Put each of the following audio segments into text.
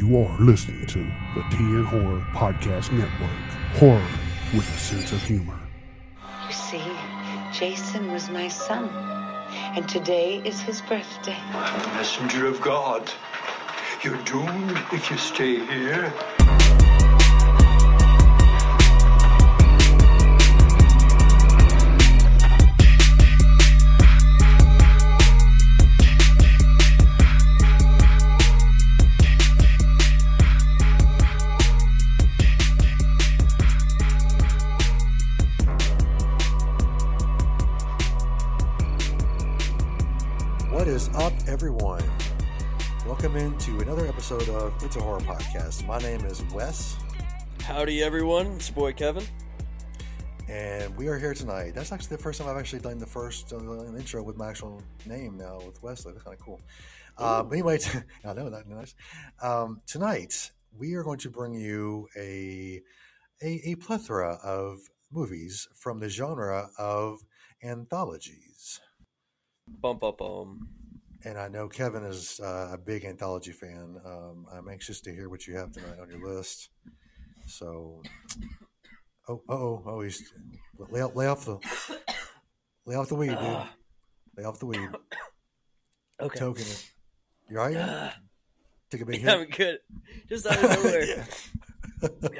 You are listening to the TN Horror Podcast Network. Horror with a sense of humor. You see, Jason was my son, and today is his birthday. I'm a messenger of God. You're doomed if you stay here. Everyone? Welcome into another episode of It's a Horror Podcast. My name is Wes, Howdy, everyone. It's your boy Kevin. and we are here tonight. That's actually the first time I've actually done the first uh, intro with my actual name now with Wesley. That's kind of cool. Uh, but anyway, t- I know that nice. Um, tonight we are going to bring you a, a a plethora of movies from the genre of anthologies. Bum bum bum. And I know Kevin is uh, a big anthology fan. Um, I'm anxious to hear what you have tonight on your list. So, oh, oh, oh, he's lay, off- lay off the lay off the weed, dude. Lay off the weed. Okay. Token it. You all right? man? Take a big Yeah, I'm good. Just out of nowhere.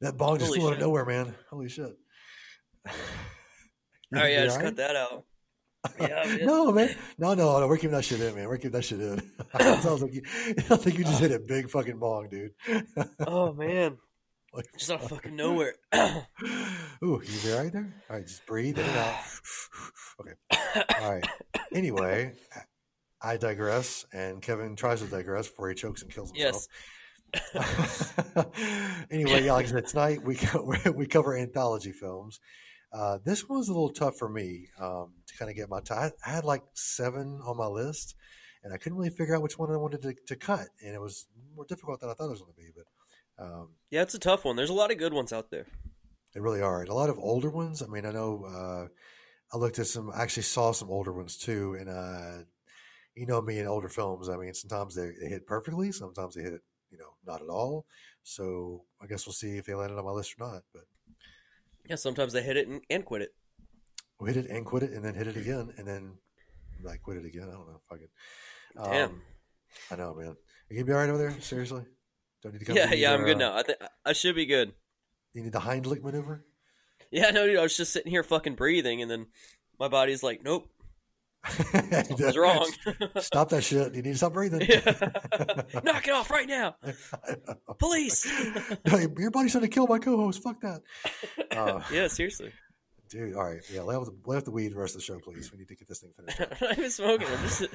that bong just Holy flew out of nowhere, man. Holy shit. All right, yeah, You just all right? cut that out. Yeah, no, man. No, no, no. We're keeping that shit in, man. We're keeping that shit in. it sounds like you, I think you just hit a big fucking bong, dude. Oh man, Like, just out of fucking nowhere. Ooh, you there right there? All right, just breathe in and out. okay. All right. Anyway, I digress, and Kevin tries to digress before he chokes and kills himself. yes. anyway, yeah, like I said, tonight we co- we cover anthology films. Uh, this one was a little tough for me um, to kind of get my time. I had like seven on my list, and I couldn't really figure out which one I wanted to, to cut, and it was more difficult than I thought it was going to be. But um, Yeah, it's a tough one. There's a lot of good ones out there. They really are. And a lot of older ones. I mean, I know uh, I looked at some, I actually saw some older ones too. And uh, you know me in older films. I mean, sometimes they, they hit perfectly, sometimes they hit, you know, not at all. So I guess we'll see if they landed on my list or not. But Yeah, sometimes they hit it and, and quit it. we hit it and quit it and then hit it again and then like quit it again. I don't know. Fuck it. Damn. Um, I know, man. Are You gonna be all right over there? Seriously? Don't need to come yeah, to yeah, I'm good uh, I think I should be good. You need the Heimlich maneuver? Yeah, no, dude, I was just sitting here fucking breathing, and then my body's like, nope, something's wrong. Stop that shit. You need to stop breathing. Yeah. Knock it off right now, police. No, your- body's trying to kill my co-host. Fuck that. Uh, yeah, seriously. dude, all right. Yeah, lay off, the, lay off the weed the rest of the show, please. We need to get this thing finished. I'm not even smoking. Just.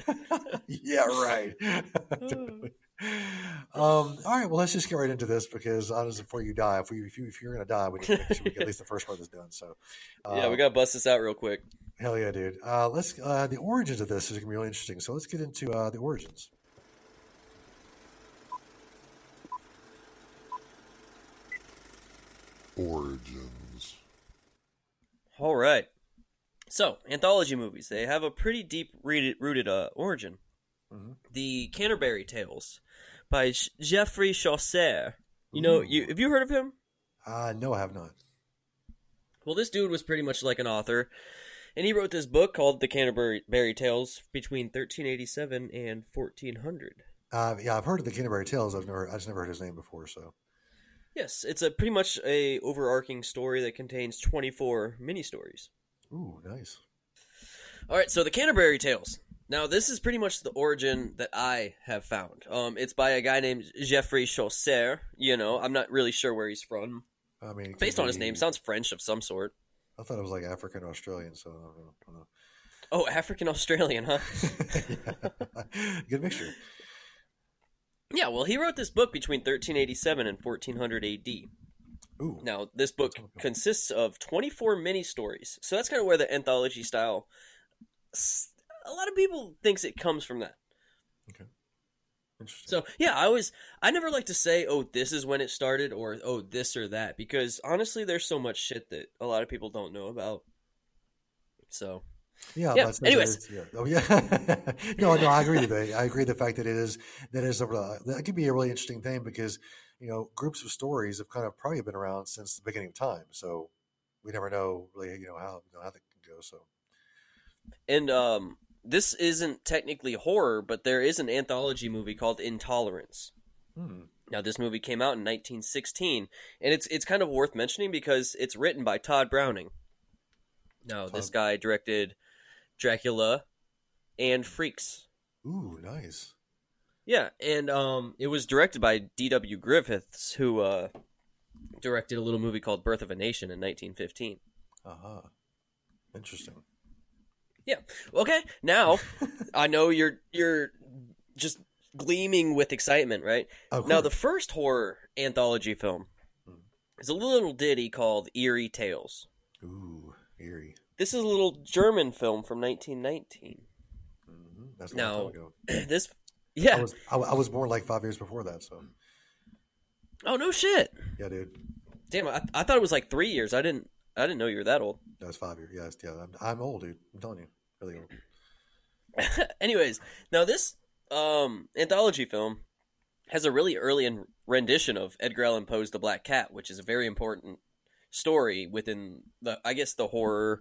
yeah, right. Totally. um, all right, well, let's just get right into this because honestly, before you die, if, we, if, you, if you're going to die, we need to make sure we get at least the first part is done. So, uh, yeah, we gotta bust this out real quick. Hell yeah, dude. Uh, let's uh, the origins of this is going to be really interesting. So let's get into uh, the origins. Origins. All right. So, anthology movies, they have a pretty deep rooted, rooted uh, origin. Mhm. The Canterbury Tales by Geoffrey Chaucer. You know, you have you heard of him? Uh, no, I have not. Well, this dude was pretty much like an author, and he wrote this book called The Canterbury Tales between 1387 and 1400. Uh, yeah, I've heard of the Canterbury Tales. I've never, I just never heard his name before. So, Yes, it's a pretty much a overarching story that contains 24 mini stories. ooh, nice. All right, so the Canterbury Tales. Now, this is pretty much the origin that I have found. Um, it's by a guy named Geoffrey Chaucer. You know, I'm not really sure where he's from. I mean, Based on his name, sounds French of some sort. I thought it was like African Australian, so I don't know. I don't know. Oh, African Australian, huh? Good mixture. yeah, well, he wrote this book between 1387 and 1400 AD. Ooh, Now, this book consists of 24 mini stories. So that's kind of where the anthology style. A lot of people thinks it comes from that. So yeah, I was I never like to say, oh, this is when it started or oh this or that because honestly there's so much shit that a lot of people don't know about. So Yeah. Yeah, that's- anyways. yeah. Oh yeah. no, no, I agree with that. I agree with the fact that it is that is a that could be a really interesting thing because you know groups of stories have kind of probably been around since the beginning of time. So we never know really you know how you know, how they can go. So And um, this isn't technically horror, but there is an anthology movie called Intolerance. hmm. Now, this movie came out in 1916, and it's it's kind of worth mentioning because it's written by Tod Browning. Now, this guy directed Dracula and Freaks. ooh, nice. Yeah, and um, it was directed by D.W. Griffiths, who uh, directed a little movie called Birth of a Nation in 1915. Uh huh. Interesting. Yeah. Okay. Now, I know you're you're just gleaming with excitement, right? Oh, Now, the first horror anthology film Hmm. is a little ditty called Eerie Tales. ooh, eerie. This is a little German film from 1919. hmm That's a Now- long time ago. this, I yeah. was I, I was born like five years before that. So Oh no shit. yeah, dude. Damn, I, I thought it was like three years. I didn't. I didn't know you were that old. That was five years. Yes, yeah. I'm, I'm old, dude. I'm telling you, really old. Anyways, now this um, anthology film has a really early in- rendition of Edgar Allan Poe's The Black Cat, which is a very important story within the, I guess, the horror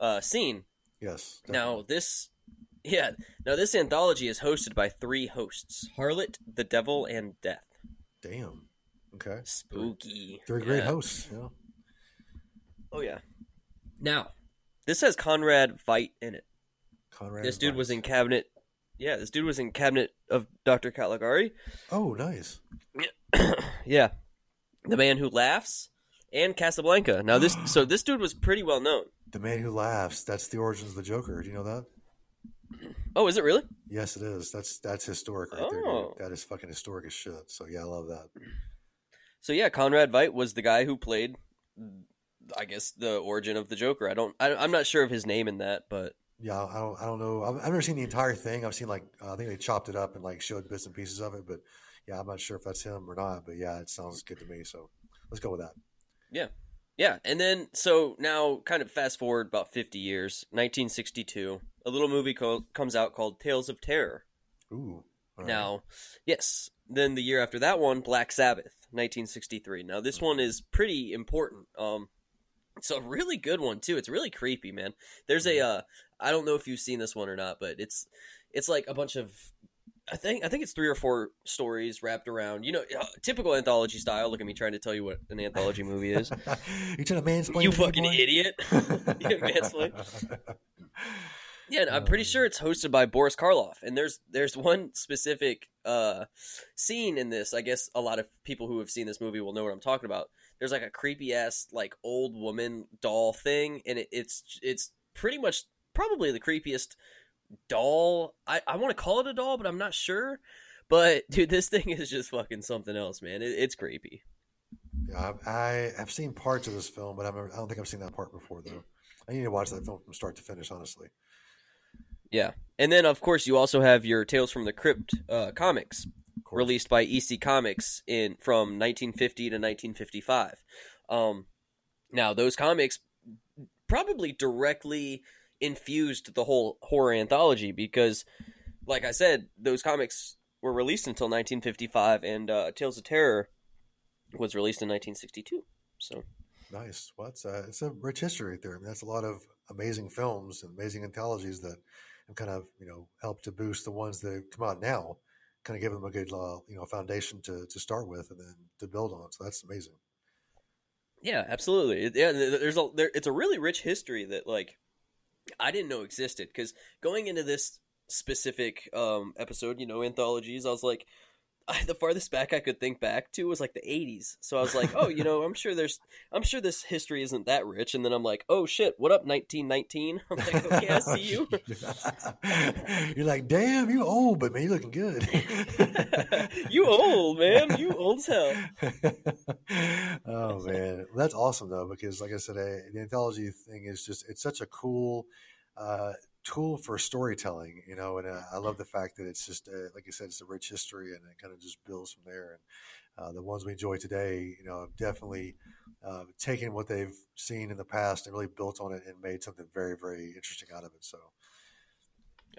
uh, scene. Yes. Now this, yeah, now this anthology is hosted by three hosts: Harlot, the Devil, and Death. Damn. Okay. Spooky. They're great Yeah. hosts. Yeah. Oh yeah. Now, this has Conrad Veidt in it. Conrad. This dude was in cabinet. Yeah, this dude was in cabinet of Dr. Caligari. Oh, nice. yeah, the man who laughs and Casablanca. Now this, so this dude was pretty well known. The man who laughs. That's the origins of the Joker. Do you know that? Oh, is it really? Yes, it is. That's that's historic right there. Oh. Dude. That is fucking historic as shit. So yeah, I love that. So yeah, Conrad Veidt was the guy who played, I guess, the origin of the Joker. I don't, I, I'm not sure of his name in that, but Yeah, I don't. I don't know. I've, I've never seen the entire thing. I've seen like uh, I think they chopped it up and like showed bits and pieces of it. But yeah, I'm not sure if that's him or not. But yeah, it sounds good to me. So let's go with that. yeah. Yeah. And then so now, kind of fast forward about 50 years, 1962, a little movie co- comes out called Tales of Terror. Ooh. right. Now, yes. Then the year after that one, Black Sabbath, 1963. Now this one is pretty important. Um, it's a really good one too. It's really creepy, man. There's a, uh, I don't know if you've seen this one or not, but it's, it's like a bunch of, I think, I think it's three or four stories wrapped around, you know, uh, typical anthology style. Look at me trying to tell you what an anthology movie is. you trying to mansplain? you fucking boy? idiot. You mansplain. Yeah, and I'm pretty sure it's hosted by Boris Karloff. And there's there's one specific uh, scene in this. I guess a lot of people who have seen this movie will know what I'm talking about. There's like a creepy ass like old woman doll thing, and it, it's it's pretty much probably the creepiest doll. I I want to call it a doll, but I'm not sure. But dude, this thing is just fucking something else, man. It, it's creepy. Yeah, I, have seen parts of this film, but never, I don't think I've seen that part before though. I need to watch that film from start to finish. Honestly. Yeah, and then of course you also have your Tales from the Crypt uh, comics. Released by EC Comics in from 1950 to 1955. Um, now those comics probably directly infused the whole horror anthology because, like I said, those comics were released until 1955, and uh, Tales of Terror was released in 1962. So Nice. Well, it's a, it's a rich history right there. I mean, that's a lot of amazing films and amazing anthologies that have kind of, you know, helped to boost the ones that come out now, kind of give them a good, uh, you know, foundation to, to start with and then to build on. So that's amazing. Yeah, absolutely. Yeah, there's a there, it's a really rich history that like I didn't know existed because going into this specific um episode, you know, anthologies, I was like, I, the farthest back I could think back to was like the 80s. So I was like, oh, you know, I'm sure there's, I'm sure this history isn't that rich. And then I'm like, oh shit, what up, 1919? I'm like, okay, I see you. You're like, damn, you old, but man, you looking good. you old man, you old as hell. oh man, that's awesome though because, like I said, uh, the anthology thing is just it's such a cool uh, tool for storytelling, you know, and uh, I love the fact that it's just, uh, like I said, it's a rich history and it kind of just builds from there. And uh, the ones we enjoy today, you know, have definitely uh, taken what they've seen in the past and really built on it and made something very, very interesting out of it. So,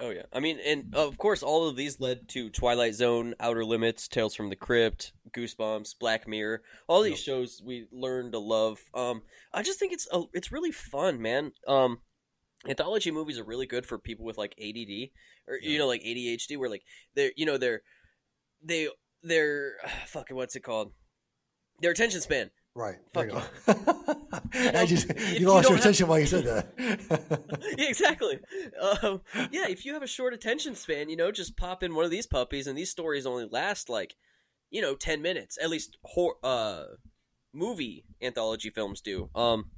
Oh yeah, I mean, and of course, all of these led to Twilight Zone, Outer Limits, Tales from the Crypt, Goosebumps, Black Mirror. All these shows we learned to love. Um, I just think it's a, it's really fun, man. Um, anthology movies are really good for people with like ADD or you know like ADHD, where like they're you know they're they they're fucking what's it called? Their attention span. right. Fuck you. I just, you you lost don't your have- attention while you said that. yeah, exactly. Um, yeah, if you have a short attention span, you know, just pop in one of these puppies, and these stories only last like, you know, ten minutes. At least, hor- uh, movie anthology films do. Um,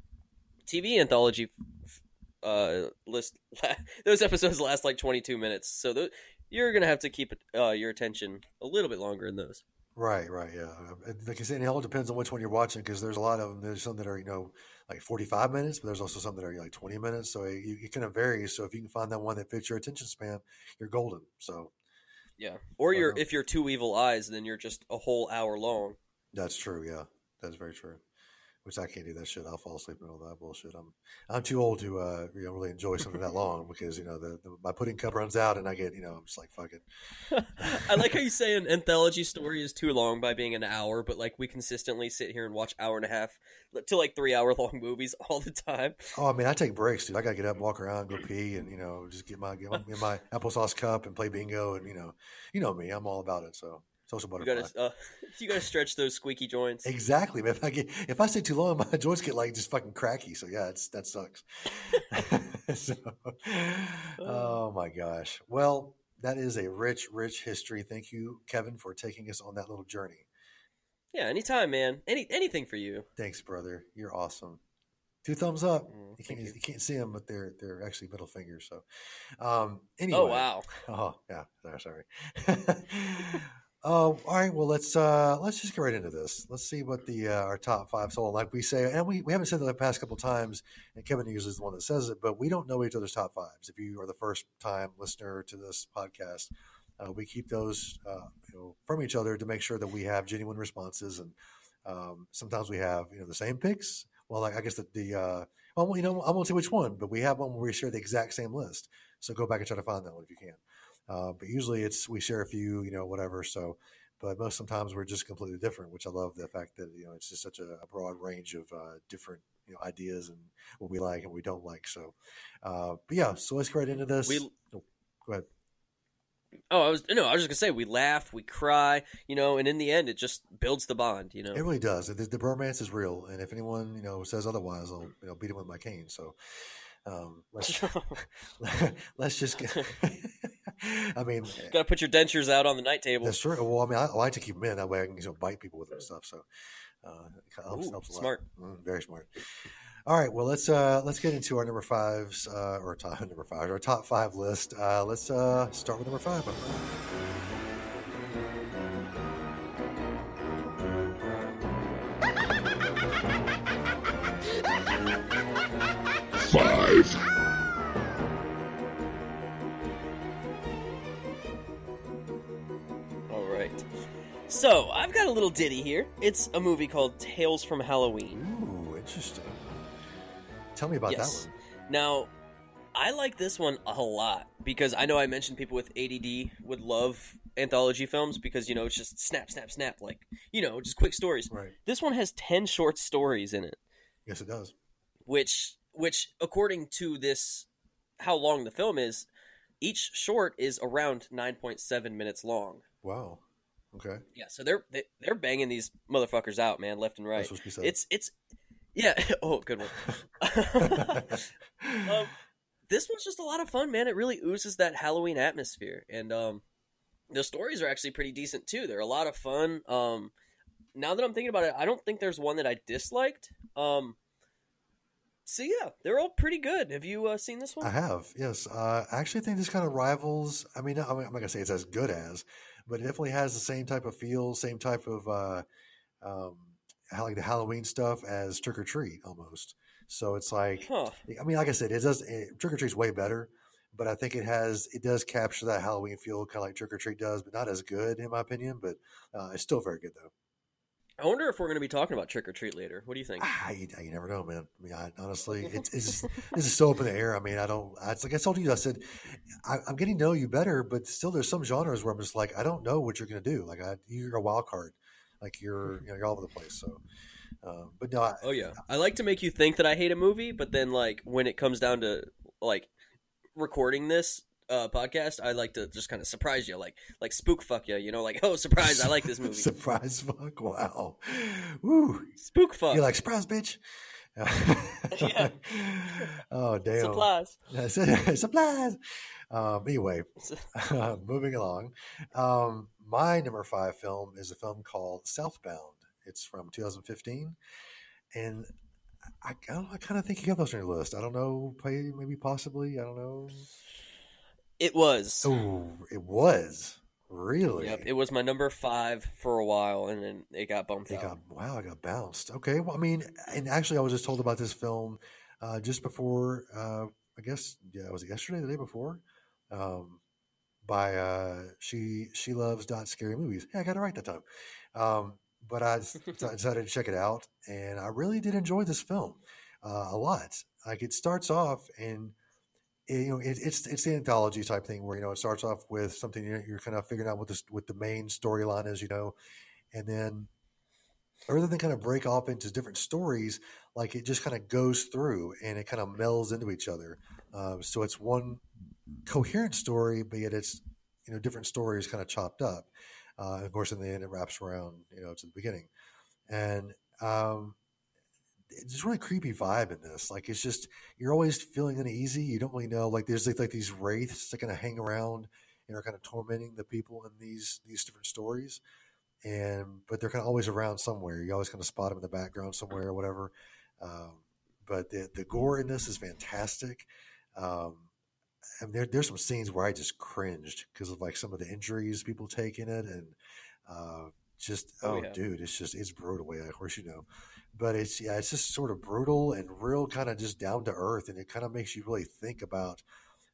TV anthology f- uh list those episodes last like twenty two minutes, so th- you're gonna have to keep uh, your attention a little bit longer in those. Right, right, yeah. Like I said, it all depends on which one you're watching because there's a lot of them. There's some that are, you know, like 45 minutes, but there's also some that are like 20 minutes. So it, it kind of varies. So if you can find that one that fits your attention span, you're golden. So Yeah, or you're Uh-huh. if you're two evil eyes, then you're just a whole hour long. that's true. Yeah, that's very true. Which I can't do that shit. I'll fall asleep and all that bullshit. I'm I'm too old to uh, you know really enjoy something that long because you know the, the my pudding cup runs out and I get you know I'm just like fuck it. I like how you say an anthology story is too long by being an hour, but like we consistently sit here and watch hour and a half to like three hour long movies all the time. Oh, I mean, I take breaks, dude. I gotta get up, and walk around, go pee, and you know, just get my get my, get my applesauce cup and play bingo, and you know, you know me, I'm all about it. So social You butterfly. gotta, uh, you gotta stretch those squeaky joints. Exactly. If I get if I stay too long, my joints get like just fucking cracky. So yeah, it's that sucks. so, oh my gosh. Well, that is a rich, rich history. Thank you, Kevin, for taking us on that little journey. Yeah, anytime, man. Any anything for you. Thanks, brother. You're awesome. Two thumbs up. Mm, You can't you. you can't see them, but they're they're actually middle fingers. So, um, anyway. Oh wow. Oh yeah, sorry. sorry. Oh, all right. Well, let's uh, let's just get right into this. Let's see what the uh, our top five. So, like we say, and we, we haven't said that the past couple times, and Kevin usually is the one that says it, but we don't know each other's top fives. If you are the first time listener to this podcast, uh, we keep those uh, you know from each other to make sure that we have genuine responses, and um, sometimes we have you know the same picks. Well, like I guess the, the uh, well, you know, I won't say which one, but we have one where we share the exact same list. So go back and try to find that one if you can. Uh, but usually it's we share a few, you know, whatever. So, but most sometimes we're just completely different, which I love the fact that you know it's just such a, a broad range of uh, different you know ideas and what we like and we don't like. So, uh, but yeah, so let's get right into this. We- Oh, go ahead. Oh, I was no, I was just gonna say we laugh, we cry, you know, and in the end, it just builds the bond, you know. It really does. The, the bromance is real, and if anyone you know says otherwise, I'll you know beat him with my cane. So. Um, let's let's just get. I mean, Gotta put your dentures out on the night table. That's true. Well, I mean, I, I like to keep them in that way. I can you know, bite people with them and stuff. So uh, it helps, Ooh, helps a lot. smart. Mm, very smart. All right. Well, let's uh, let's get into our number fives uh, or top number five, our top five list. Uh, let's uh, start with number five. Five. All right. So I've got a little ditty here. It's a movie called Tales from Halloween. Ooh, interesting. Tell me about yes. that one. Now, I like this one a lot because I know I mentioned people with ADD would love anthology films because you know it's just snap, snap, snap, like you know, just quick stories. Right. This one has ten short stories in it, Yes, it does. which, which according to this, how long the film is, each short is around nine point seven minutes long. Wow. Okay. Yeah, so they're they, they're banging these motherfuckers out, man, left and right. It's it's yeah. Oh, good one. um, this one's just a lot of fun, man. It really oozes that Halloween atmosphere, and um, the stories are actually pretty decent too. They're a lot of fun. Um, now that I'm thinking about it, I don't think there's one that I disliked. Um, so yeah, they're all pretty good. Have you uh, seen this one? I have, yes. Uh, I actually think this kind of rivals. I mean, I'm not gonna say it's as good as, but it definitely has the same type of feel, same type of uh, um, like the Halloween stuff as Trick or Treat almost. So it's like, Huh. I mean, like I said, it does. It, Trick or Treat's way better, but I think it has it does capture that Halloween feel, kind of like Trick or Treat does, but not as good in my opinion. But uh, it's still very good though. I wonder if we're going to be talking about Trick or Treat later. What do you think? Ah, you, you never know, man. I mean, I, honestly, it's, it's this is so up in the air. I mean, I don't. It's like I told you, I said I, am getting to know you better, but still, there's some genres where I'm just like, I don't know what you're going to do. Like, I, you're a wild card. Like you're, you know, you're all over the place. So, um, but no. I, oh yeah, I like to make you think that I hate a movie, but then like when it comes down to like recording this, uh, podcast, I like to just kind of surprise you, like like spook fuck you, you know, like oh surprise, I like this movie. surprise fuck, wow, woo, spook fuck. You're like surprise, bitch. yeah. oh damn. Supplies. Supplies. Um, anyway, uh, moving along. Um, my number five film is a film called Southbound. It's from 2015, and I, I, I kind of think you got those on your list. I don't know, maybe possibly. I don't know. It was. Oh, it was. Really? Yep. It was my number five for a while, and then it got bumped it out. Got, wow, I got bounced. Okay. Well, I mean, and actually, I was just told about this film uh, just before. Uh, I guess yeah, was it yesterday, the day before? Um, by uh, she she loves dot scary movies. Yeah, I got it right that time. Um, but I decided to check it out, and I really did enjoy this film uh, a lot. Like it starts off and you know, it, it's it's the anthology type thing where you know it starts off with something you're, you're kind of figuring out what this what the main storyline is, you know, and then rather than kind of break off into different stories, like it just kind of goes through and it kind of melds into each other. Um, so it's one coherent story, but yet it's you know different stories kind of chopped up. Uh, of course, in the end, it wraps around you know to the beginning, and um, it's really creepy vibe in this. Like it's just you're always feeling uneasy. You don't really know. Like there's like, like these wraiths that kind of hang around and are kind of tormenting the people in these these different stories. And but they're kind of always around somewhere. You always kind of spot them in the background somewhere or whatever. Um, but the the gore in this is fantastic. Um, and there, there's some scenes where I just cringed because of like some of the injuries people take in it, and uh, just oh, oh yeah. dude, it's just it's brutal. Way of course you know, but it's yeah, it's just sort of brutal and real, kind of just down to earth, and it kind of makes you really think about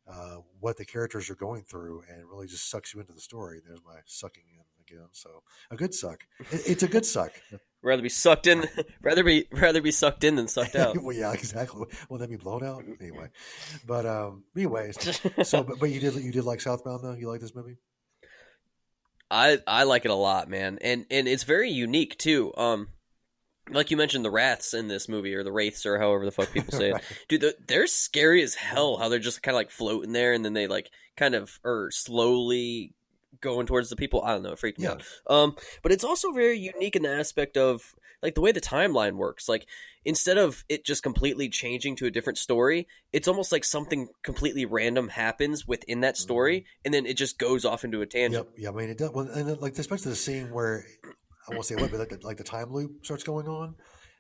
uh, what the characters are going through, and really just sucks you into the story. There's my sucking in again. So a good suck. It, it's a good suck. rather be sucked in, rather be rather be sucked in than sucked out. well, yeah, exactly. Will that be blown out anyway? But um, anyways, so but, but you did you did like Southbound though? You like this movie? I I like it a lot, man, and and it's very unique too. Um, like you mentioned the wraths in this movie or the wraiths or however the fuck people say it dude they're, they're, scary as hell how they're just kind of like floating there and then they like kind of are slowly going towards the people i don't know it freaked me yeah. out um but it's also very unique in the aspect of like the way the timeline works like instead of it just completely changing to a different story it's almost like something completely random happens within that story mm-hmm. and then it just goes off into a tangent yep. yeah i mean it does well, and then, like especially the scene where I won't say what, but like the, like the time loop starts going on.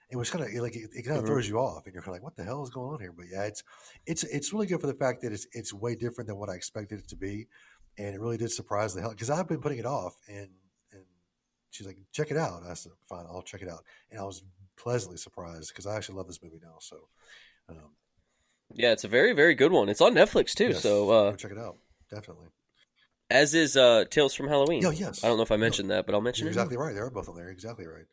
It was kind of like it, it kind of mm-hmm. throws you off, and you're kind of like, "What the hell is going on here?" But yeah, it's it's it's really good for the fact that it's it's way different than what I expected it to be, and it really did surprise the hell because I've been putting it off, and and she's like, "Check it out." I said, "Fine, I'll check it out," and I was pleasantly surprised because I actually love this movie now. So, um, yeah, it's a very very good one. It's on Netflix too, yes, so uh, check it out definitely. As is uh, Tales from Halloween. Oh, yes. I don't know if I mentioned no, that, but I'll mention You're it. Exactly right. They are both on there. Exactly right.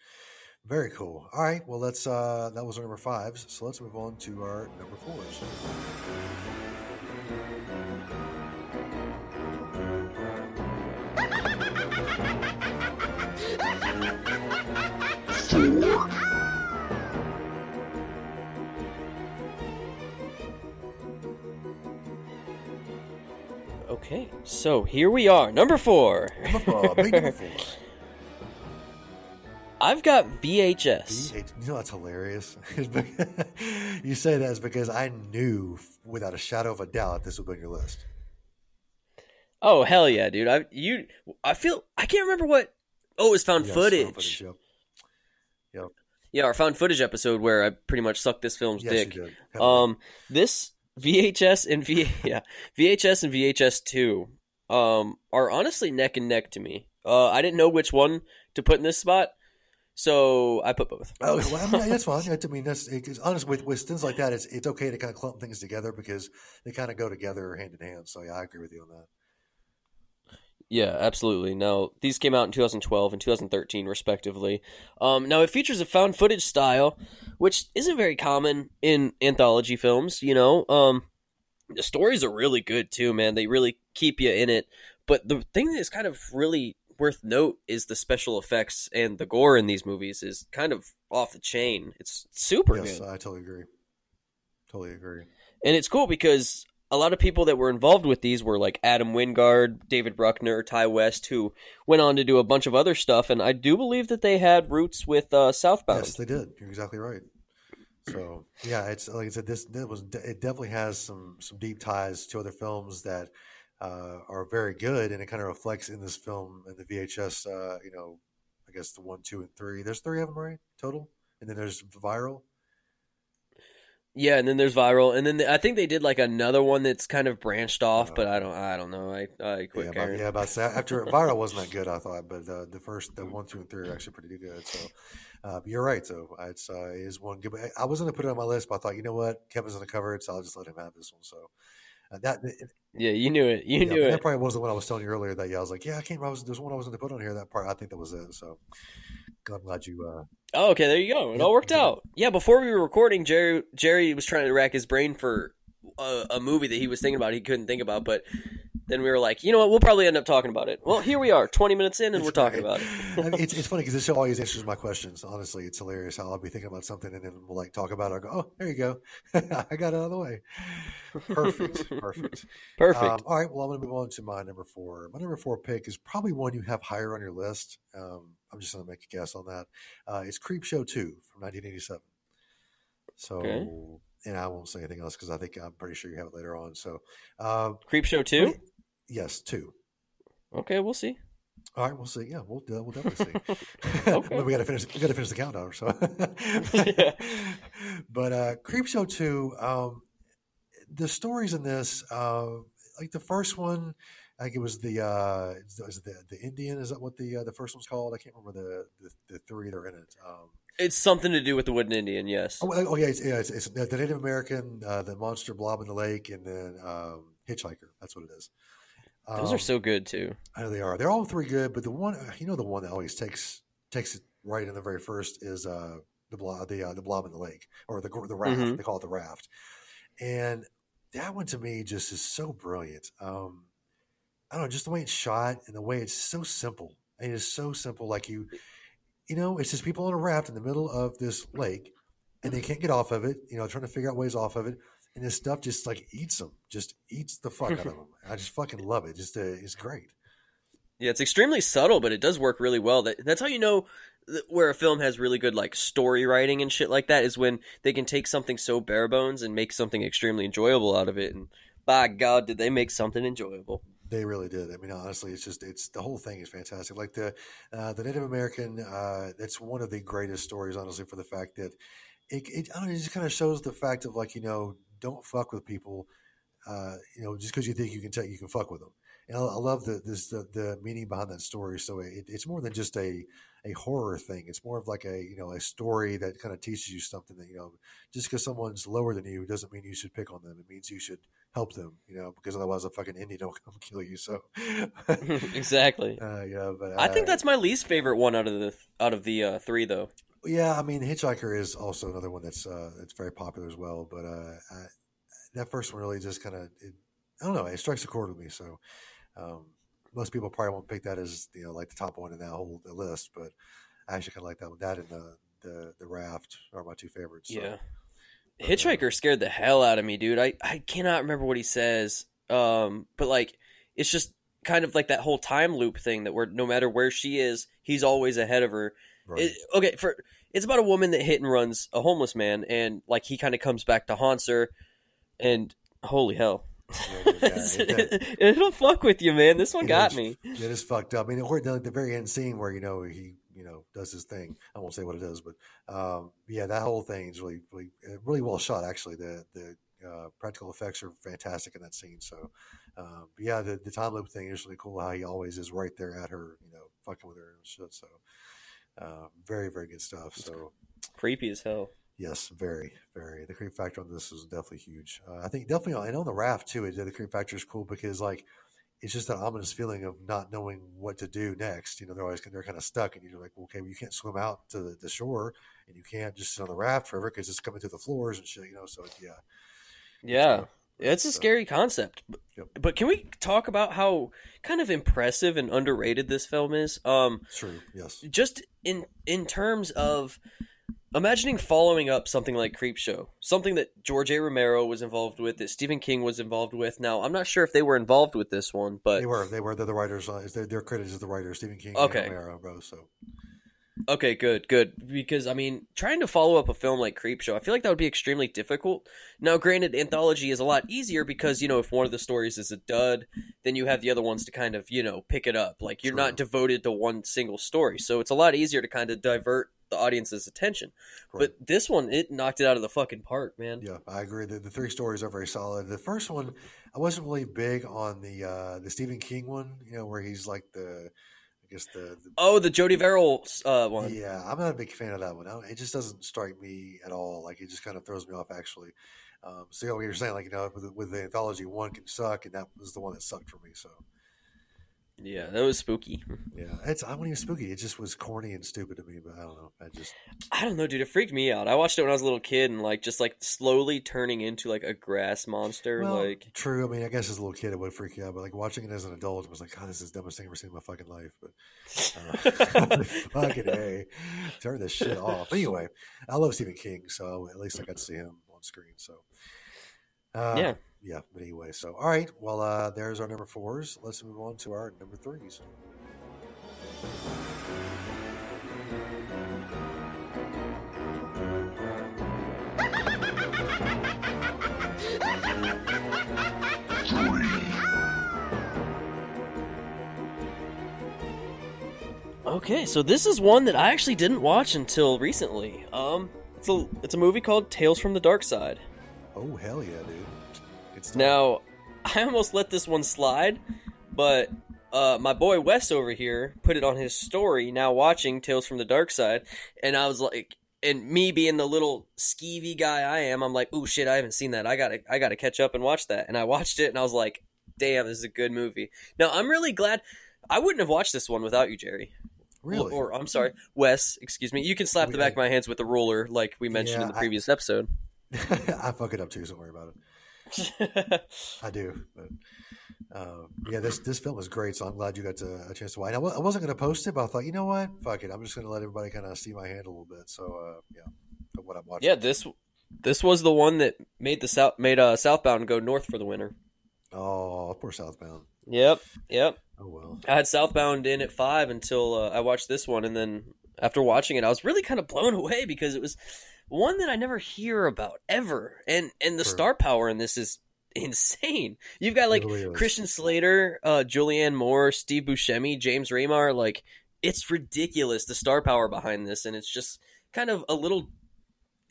Very cool. All right. Well, let's. Uh, that was our number fives. So let's move on to our number fours. Okay, so here we are, number four. Number four, big number four. I've got VHS. You know that's hilarious. you say that is because I knew without a shadow of a doubt this would be on your list. Oh hell yeah, dude! I you I feel I can't remember what. Oh, it was found yes, footage. Found footage yep. yep. Yeah, our found footage episode where I pretty much sucked this film's yes, dick. Um, this VHS and V yeah VHS and VHS two um are honestly neck and neck to me. Uh, I didn't know which one to put in this spot So I put both. Oh, well, I mean, that's fine. I mean, that's it's, honestly with, with things like that. It's it's okay to kind of clump things together because they kind of go together hand in hand. So yeah, I agree with you on that. Yeah, absolutely. Now, these came out in 2012 and 2013, respectively. Um, now, it features a found footage style, which isn't very common in anthology films, you know. Um, the stories are really good, too, man. They really keep you in it. But the thing that is kind of really worth note is the special effects and the gore in these movies is kind of off the chain. It's super yes, good. I totally agree. Totally agree. And it's cool because a lot of people that were involved with these were like Adam Wingard, David Bruckner, Ti West, who went on to do a bunch of other stuff. And I do believe that they had roots with uh, Southbound. Yes, they did. You're exactly right. So yeah, it's like I said. This, this was it. Definitely has some some deep ties to other films that uh, are very good, and it kind of reflects in this film and the VHS. Uh, you know, I guess the one, two, and three. There's three of them, right? Total, and then there's viral. Yeah, and then there's viral, and then I think they did like another one that's kind of branched off, uh, but I don't, I don't know. I, I quit yeah. About, yeah, about after viral wasn't that good, I thought, but uh, the first, the one, two, and three are actually pretty good. So uh, you're right. So it's uh, is one good. I was going to put it on my list, but I thought, you know what, Kevin's going to cover it, so I'll just let him have this one. So uh, that. It, yeah, you knew it. You yeah, knew it. That probably was the one I was telling you earlier. That yeah, I was like, yeah, I can't. I was there's one I was going to put on here. That part, I think that was it. So I'm glad you. Uh, oh, okay. There you go. It all worked out. Yeah. Before we were recording, Jerry Jerry was trying to rack his brain for a, a movie that he was thinking about. He couldn't think about, but then we were like, you know what? We'll probably end up talking about it. Well, here we are, 20 minutes in, and we're talking about it. I mean, it's, it's funny because this show always answers my questions. Honestly, it's hilarious how I'll be thinking about something and then we'll like talk about it. I go, oh, there you go. I got it out of the way. Perfect. Perfect. Perfect. Um, all right. Well, I'm going to move on to my number four. My number four pick is probably one you have higher on your list. Um, I'm just going to make a guess on that. Uh, it's Creepshow 2 from 1987. So. Okay. And I won't say anything else because I think I'm pretty sure you have it later on. So, um, Creepshow 2? Yes, two. Okay, we'll see. All right, we'll see. Yeah, we'll uh, we'll definitely see. okay. we got to finish. We got to finish the countdown. So, yeah. but uh, Creepshow two. Um, the stories in this, uh, like the first one, I think it was the uh, was the the Indian. Is that what the uh, the first one's called? I can't remember the the, the three that are in it. Um, it's something to do with the wooden Indian. Yes. Oh, oh yeah, it's, yeah, it's, it's the Native American, uh, the monster blob in the lake, and then um, Hitchhiker. That's what it is. Those um, are so good too. I know they are. They're all three good, but the one you know the one that always takes takes it right in the very first is uh, the blob the uh, the blob in the lake or the the raft. Mm-hmm. They call it the raft, and that one to me just is so brilliant. Um, know, just the way it's shot and the way it's so simple. It is so simple. Like you, you know, it's just people on a raft in the middle of this lake, and they can't get off of it. You know, trying to figure out ways off of it and this stuff just like eats them, just eats the fuck out of them. I just fucking love it. Just uh, it's great. Yeah, it's extremely subtle, but it does work really well. That that's how you know where a film has really good like story writing and shit like that is when they can take something so bare bones and make something extremely enjoyable out of it. And by God, did they make something enjoyable? They really did. I mean, honestly, it's just it's the whole thing is fantastic. Like the uh, the Native American, uh, that's one of the greatest stories, honestly, for the fact that it, it, I don't know, it just kind of shows the fact of like you know don't fuck with people, uh, you know, just because you think you can take, you can fuck with them. And I, I love the, this, the, the meaning behind that story. So it, it's more than just a, a horror thing. It's more of like a, you know, a story that kind of teaches you something that, you know, just because someone's lower than you doesn't mean you should pick on them. It means you should help them, you know, because otherwise a fucking Indian will come kill you. So exactly. Uh, yeah, but I think that's my least favorite one out of the, out of the uh, three though. Yeah, I mean, Hitchhiker is also another one that's uh, that's very popular as well. But uh, I, that first one really just kind of, I don't know, it strikes a chord with me. So um, most people probably won't pick that as you know like the top one in that whole list, but I actually kind of like that one. That and the the the raft are my two favorites. So. Yeah, Hitchhiker scared the hell out of me, dude. I I cannot remember what he says, um, but like it's just kind of like that whole time loop thing that where no matter where she is, he's always ahead of her Right. It, okay, for it's about a woman that hit and runs a homeless man, and like he kind of comes back to haunts her, and holy hell. Yeah, it, will fuck with you, man. This one got is, me. It is fucked up. I mean, at the very end scene where you know he, you know, does his thing. I won't say what it is, but um, yeah, that whole thing is really, really, really well shot. Actually, the the uh, practical effects are fantastic in that scene. So, um, yeah, the, the time loop thing is really cool. How he always is right there at her, you know, fucking with her and shit. So, Uh, very very good stuff. So Creepy as hell. yes, very very. The creep factor on this is definitely huge. Uh, I think definitely on, and on the raft too. It, the creep factor is cool because like it's just that ominous feeling of not knowing what to do next. You know, they're always they're kind of stuck, and you're like, okay, well, you can't swim out to the, the shore, and you can't just sit on the raft forever because it's coming through the floors and shit. You know, so yeah, Yeah. It's a So- scary concept. But, Yep. but can we talk about how kind of impressive and underrated this film is? Um true. Yes, just in in terms of imagining following up something like Creepshow, something that George A. Romero was involved with, that Stephen King was involved with. Now, I'm not sure if they were involved with this one, but they were they were they're the writers. Uh, they're, they're credited as the writers, Stephen King Okay. and Romero, bro. So Okay, good, good. Because I mean, trying to follow up a film like Creepshow, I feel like that would be extremely difficult. Now, granted, anthology is a lot easier because you know if one of the stories is a dud, then you have the other ones to kind of you know pick it up. Like you're True. not devoted to one single story, so it's a lot easier to kind of divert the audience's attention. Correct. But this one, it knocked it out of the fucking park, man. Yeah, I agree. The, the three stories are very solid. The first one, I wasn't really big on the uh, the Stephen King one. You know, where he's like the, I guess the, the Oh, the Jordy Verrill uh, one. yeah. I'm not a big fan of that one. I It just doesn't strike me at all. Like it just kind of throws me off. Actually, um, so you know, what you're saying, like you know, with, with the anthology, one can suck, and that was the one that sucked for me. So Yeah, that was spooky. yeah, it's I wasn't even spooky. It just was corny and stupid to me. But I don't know. I just I don't know, dude. It freaked me out. I watched it when I was a little kid, and like just like slowly turning into like a grass monster. Well, like true. I mean, I guess as a little kid it would freak you out, but like watching it as an adult, it was like, God, this is the dumbest thing I've ever seen in my fucking life. But uh, fucking a, turn this shit off. Anyway, I love Stephen King, so at least I got to see him on screen. So uh, Yeah. Yeah. But anyway, so all right. Well, uh, there's our number fours. Let's move on to our number threes. Okay, so this is one that I actually didn't watch until recently. Um, it's a it's a movie called Tales from the Darkside. Oh hell yeah, dude! Now, I almost let this one slide, but uh, my boy Wes over here put it on his story. Now watching Tales from the Darkside, and I was like, and me being the little skeevy guy I am, I'm like, oh shit, I haven't seen that. I gotta I gotta catch up and watch that. And I watched it, and I was like, damn, this is a good movie. Now I'm really glad. I wouldn't have watched this one without you, Jerry. really, Or, or, I'm sorry, Wes. Excuse me. You can slap the back of my hands with a ruler, like we mentioned in Yeah, the I- previous episode. I fuck it up too. So don't worry about it. I do, but uh, yeah, this this film is great. So I'm glad you got to, a chance to watch. I, wa- I wasn't going to post it, but I thought, you know what, fuck it. I'm just going to let everybody kind of see my hand a little bit. So uh, yeah, what I'm watching. yeah, this this was the one that made the south made uh, Southbound go north for the winter. Oh, poor Southbound. Yep, yep. Oh well. I had Southbound in at five until uh, I watched this one, and then after watching it, I was really kind of blown away because it was one that I never hear about ever, and and the True. star power in this is insane. You've got like really. Christian Slater, uh, Julianne Moore, Steve Buscemi, James Remar. Like it's ridiculous the star power behind this, and it's just kind of a little.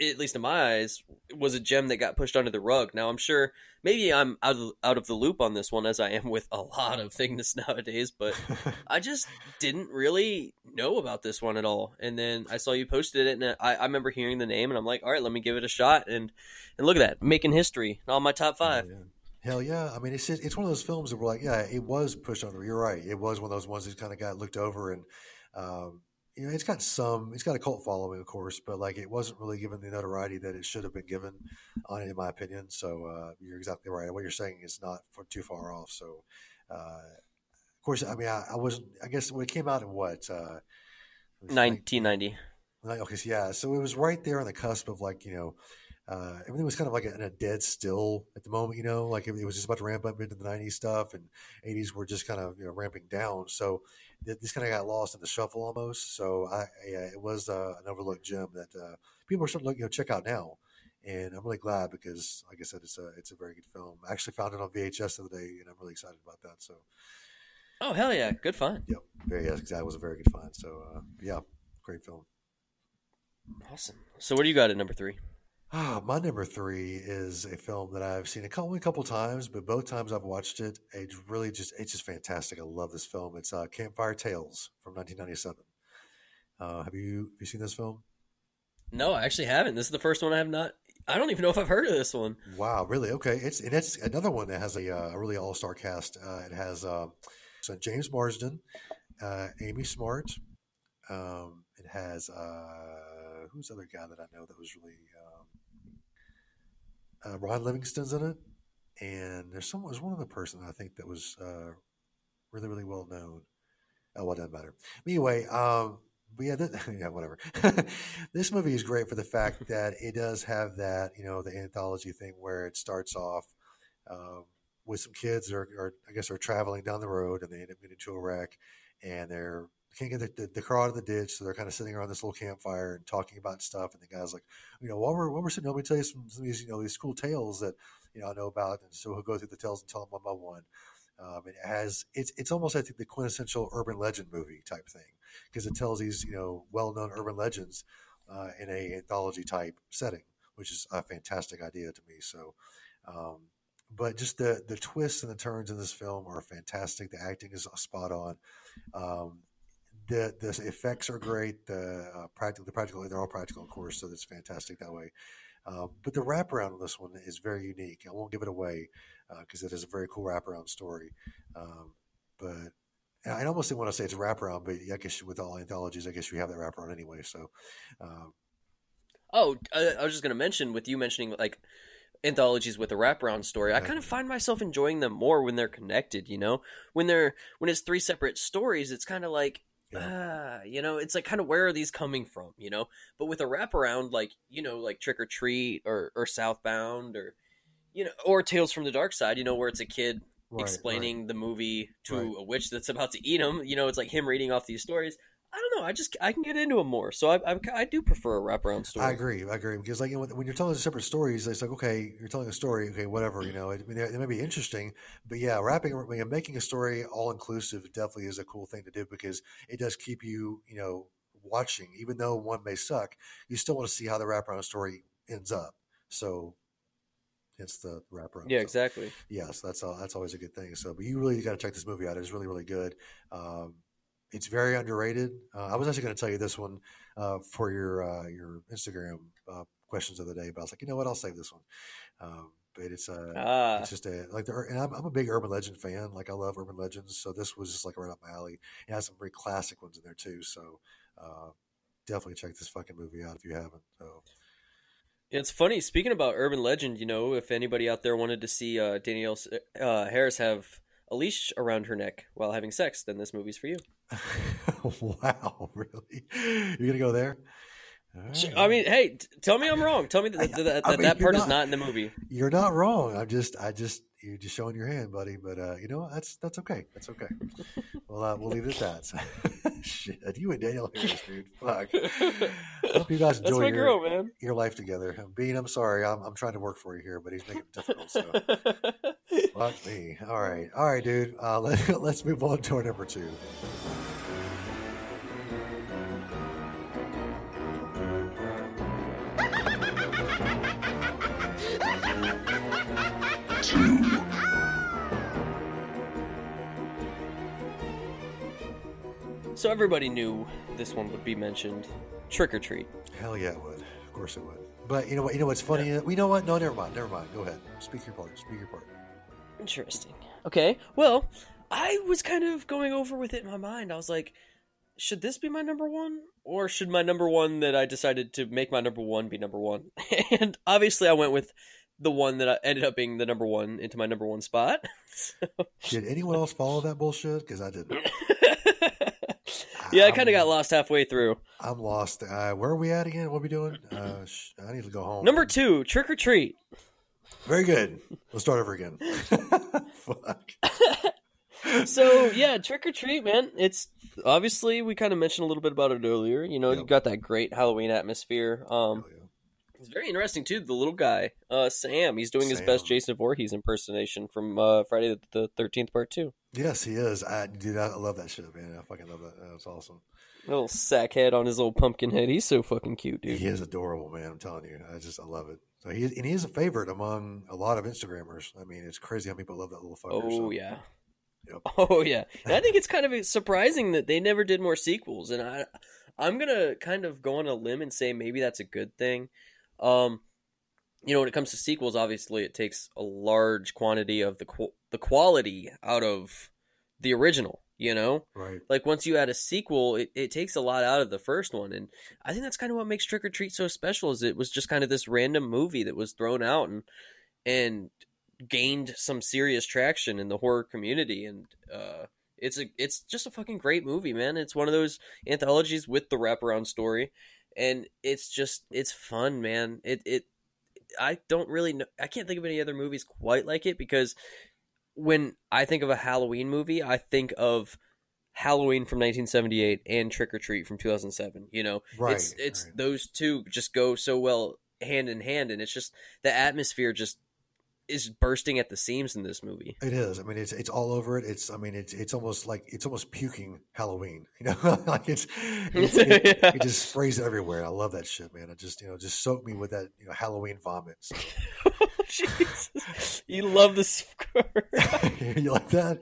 At least in my eyes, was a gem that got pushed under the rug. Now I'm sure maybe I'm out of out of the loop on this one, as I am with a lot of things nowadays. But I just didn't really know about this one at all. And then I saw you posted it, and I, I remember hearing the name, and I'm like, all right, let me give it a shot. And and look at that, making history on my top five. Yeah. Hell yeah! I mean, it's just, it's one of those films that we're like, yeah, it was pushed under. You're right. It was one of those ones that kind of got looked over, and um, you know, it's got some, it's got a cult following, of course, but like it wasn't really given the notoriety that it should have been given on it, in my opinion. So uh, you're exactly right. What you're saying is not for, too far off. So, uh, of course, I mean, I, I wasn't. I guess when it came out in what uh, 1990. Like, okay, so yeah, so it was right there on the cusp of like you know, uh, everything was kind of like in a dead still at the moment. You know, like it, it was just about to ramp up into the '90s stuff, and '80s were just kind of you know ramping down. So this kind of got lost in the shuffle almost. So I, yeah, it was uh, an overlooked gem that uh, people are starting to look, you know check out now. And I'm really glad because, like I said, it's a it's a very good film. I actually found it on VHS the other day, and I'm really excited about that. So, Oh hell yeah, good fun. yep, very yes, that was a very good find. So, uh, yeah, great film. Awesome. So what do you got at number three? Ah, my number three is a film that I've seen a couple, a couple times, but both times I've watched it, it's really just it's just fantastic. I love this film. It's uh, Campfire Tales from 1997. Uh, have you have you seen this film? No, I actually haven't. This is the first one I have not. I don't even know if I've heard of this one. Wow, really? Okay, it's and it's another one that has a, uh, a really all star cast. Uh, it has uh, so James Marsden, uh, Amy Smart. Um, it has uh, who's the other guy that I know that was really um, uh, Ron Livingston's in it, and there's some there's one other person I think that was uh, really really well known. Oh, well, doesn't matter. But anyway, um, but yeah, yeah, whatever. this movie is great for the fact that it does have that, you know, the anthology thing where it starts off um, with some kids or, or I guess are traveling down the road and they end up getting into a wreck and they're can't get the, the, the, car out of the ditch, so they're kind of sitting around this little campfire and talking about stuff. And the guy's like, you know, while we're while we're sitting, let me tell you some, some of these, you know, these cool tales that you know I know about. And so he'll go through the tales and tell them one by one. Um, it has it's it's almost I think the quintessential urban legend movie type thing because it tells these you know well known urban legends uh, in a anthology type setting, which is a fantastic idea to me. So, um, but just the the twists and the turns in this film are fantastic. The acting is spot on. Um, the the effects are great. The uh, practical, the practical, they're all practical, of course, so that's fantastic that way. Uh, but the wraparound on this one is very unique. I won't give it away because uh, it is a very cool wraparound story. Um, but I almost didn't want to say it's a wraparound, but I guess with all anthologies, I guess you have that wraparound anyway. So, um, oh, I, I, was just going to mention with you mentioning like anthologies with a wraparound story. I kind of find myself enjoying them more when they're connected. You know, when they're when it's three separate stories, it's kind of like. Uh, you know, it's like kind of where are these coming from, you know? But with a wraparound, like you know, like Trick or Treat or or Southbound or you know, or Tales from the Darkside, you know, where it's a kid right, explaining right. the movie to right. a witch that's about to eat him. You know, it's like him reading off these stories. I don't know. I just I can get into them more, so I I, I do prefer a wraparound story. I agree. I agree because like you know, when you're telling separate stories, it's like okay, you're telling a story, okay, whatever. You know, it, I mean, it may be interesting, but yeah, wrapping, mean, making a story all inclusive definitely is a cool thing to do because it does keep you, you know, watching. Even though one may suck, you still want to see how the wraparound story ends up. So hence the wraparound. Yeah, so, exactly. Yes, that's all, that's always a good thing. So, but you really got to check this movie out. It's really really good. Um, it's very underrated. Uh, I was actually going to tell you this one uh, for your uh, your Instagram uh, questions of the day, but I was like, you know what, I'll save this one. Um, but it's uh, ah. it's just a like the and I'm, I'm, a big urban legend fan. Like I love urban legends, so this was just like right up my alley. It has some very classic ones in there too. So uh, definitely check this fucking movie out if you haven't. So it's funny. Speaking about urban legend, you know, if anybody out there wanted to see uh, Danielle uh, Harris have a leash around her neck while having sex, then this movie's for you. wow, really? You're gonna go there? Right. I mean, hey, t- tell me I'm wrong. Tell me that that, that, I mean, that part not, is not in the movie. You're not wrong. I'm just, I just, you're just showing your hand, buddy. But uh, you know, that's that's okay. That's okay. well, uh, we'll leave it at that. Shit, you and Danielle Harris, dude. Fuck. hope you guys enjoy your, girl, your life together. Bean, I'm sorry. I'm, I'm trying to work for you here, but he's making it difficult. So, fuck me. All right, all right, dude. Uh, let, let's move on to our number two. So everybody knew this one would be mentioned. Trick or treat. Hell yeah, it would. Of course it would. But you know what? You know what's funny? Yeah. We know what? No, never mind. Never mind. Go ahead. Speak your part. Speak your part. Interesting. Okay. Well, I was kind of going over with it in my mind. I was like, should this be my number one, or should my number one that I decided to make my number one be number one? and obviously, I went with the one that I ended up being the number one into my number one spot. so. Did anyone else follow that bullshit? Because I didn't. yeah, I kind of got lost halfway through. I'm lost. Uh, where are we at again? What are we doing? Uh, sh- I need to go home. Number two, trick or treat. Very good. Let's start over again. Fuck. so yeah, trick or treat, man. It's obviously we kind of mentioned a little bit about it earlier. You know, yep. you got that great Halloween atmosphere. Um, yeah. It's very interesting too. The little guy, uh, Sam, he's doing Sam. his best Jason Voorhees impersonation from uh, Friday the Thirteenth Part Two. Yes, he is. I dude, I love that shit, man. I fucking love that. That's awesome. Little sack head on his little pumpkin head. He's so fucking cute, dude. He is adorable, man. I'm telling you. I just I love it. So he and he is a favorite among a lot of Instagrammers. I mean, it's crazy how people love that little fucker. Oh so. yeah. Yep. Oh yeah. And I think it's kind of surprising that they never did more sequels, and I I'm gonna kind of go on a limb and say maybe that's a good thing. Um, you know, when it comes to sequels, obviously it takes a large quantity of the the quality out of the original. You know, Right. like once you add a sequel, it, it takes a lot out of the first one, and I think that's kind of what makes Trick or Treat so special. Is it was just kind of this random movie that was thrown out and and gained some serious traction in the horror community, and uh, it's a it's just a fucking great movie, man. It's one of those anthologies with the wraparound story, and it's just it's fun, man. It it I don't really know. I can't think of any other movies quite like it because when I think of a Halloween movie, I think of Halloween from 1978 and Trick or Treat from 2007. You know, Right, it's it's right. those two just go so well hand in hand, and it's just the atmosphere just is bursting at the seams in this movie. It is. I mean, it's it's all over it. It's. I mean, it's it's almost like it's almost puking Halloween. You know, like it's, it's it, Yeah. it just sprays everywhere. I love that shit, man. It just you know just soak me with that you know Halloween vomit. So. Jesus. You love the score. you like that?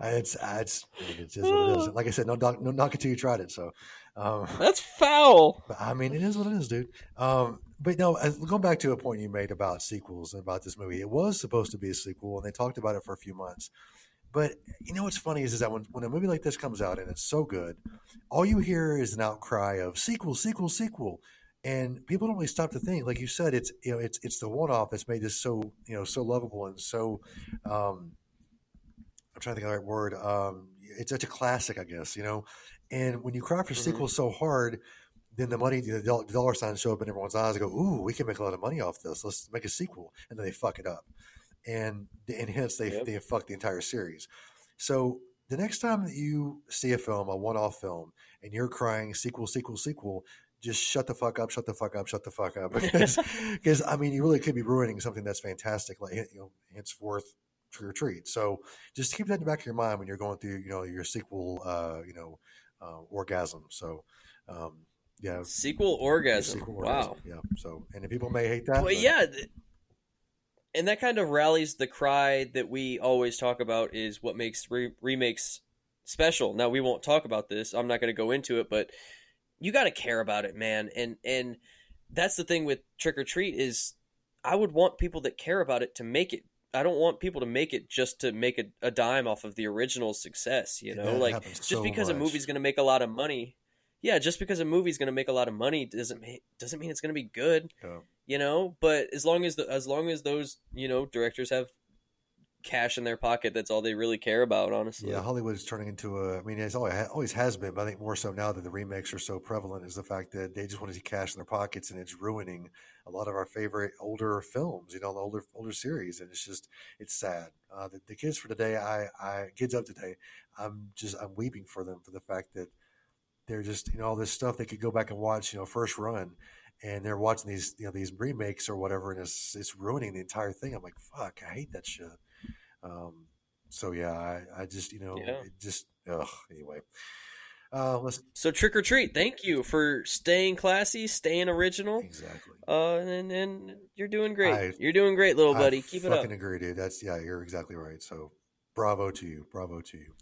Uh, It's uh, it's it's just what it is. Like I said, no knock no knock until you tried it. So, um, That's foul. I mean, it is what it is, dude. Um, but no, going back to a point you made about sequels and about this movie, it was supposed to be a sequel, and they talked about it for a few months. But you know what's funny is, is that when, when a movie like this comes out and it's so good, all you hear is an outcry of sequel, sequel, sequel, and people don't really stop to think. Like you said, it's you know it's it's the one off that's made this so you know so lovable and so. Um, I'm trying to think of the right word. Um, it's such a classic, I guess. You know, and when you cry for Mhm. sequels so hard, then the money, the dollar signs show up in everyone's eyes. They go, "Ooh, we can make a lot of money off this. Let's make a sequel," and then they fuck it up, and and hence they Yep. they fuck the entire series. So the next time that you see a film, a one-off film, and you're crying sequel, sequel, sequel, just shut the fuck up, shut the fuck up, shut the fuck up, because because I mean you really could be ruining something that's fantastic, like you know, henceforth trick or treat. So just keep that in the back of your mind when you're going through, you know, your sequel, uh, you know, uh, orgasm. So, um, yeah, Sequel orgasm. sequel wow. orgasm. Yeah. So, and people may hate that. Well, but- yeah, and that kind of rallies the cry that we always talk about is what makes re- remakes special. Now we won't talk about this. I'm not going to go into it, but you got to care about it, man. And and that's the thing with Trick or Treat is I would want people that care about it to make it. I don't want people to make it just to make a, a dime off of the original success. You know, that like just so because a movie's going to make a lot of money. Yeah, just because a movie's going to make a lot of money doesn't ma- doesn't mean it's going to be good Yeah. you know but as long as the, as long as those you know directors have cash in their pocket that's all they really care about honestly Yeah, Hollywood is turning into a. I mean, it's always always has been, but I think more so now that the remakes are so prevalent is the fact that they just want to see cash in their pockets, and it's ruining a lot of our favorite older films. You know, the older older series, and it's just it's sad. Uh, the, the kids for today, I, I kids of today, I'm just I'm weeping for them for the fact that they're just you know all this stuff they could go back and watch. You know, first run. And they're watching these, you know, these remakes or whatever, and it's it's ruining the entire thing. I'm like, fuck, I hate that shit. Um, so yeah, I, I just you know Yeah. it just ugh. Anyway, uh, let's so trick or treat thank you for staying classy staying original exactly. uh and and you're doing great I- you're doing great little buddy I keep it up fucking agree, dude. That's yeah, you're exactly right. So bravo to you, bravo to you.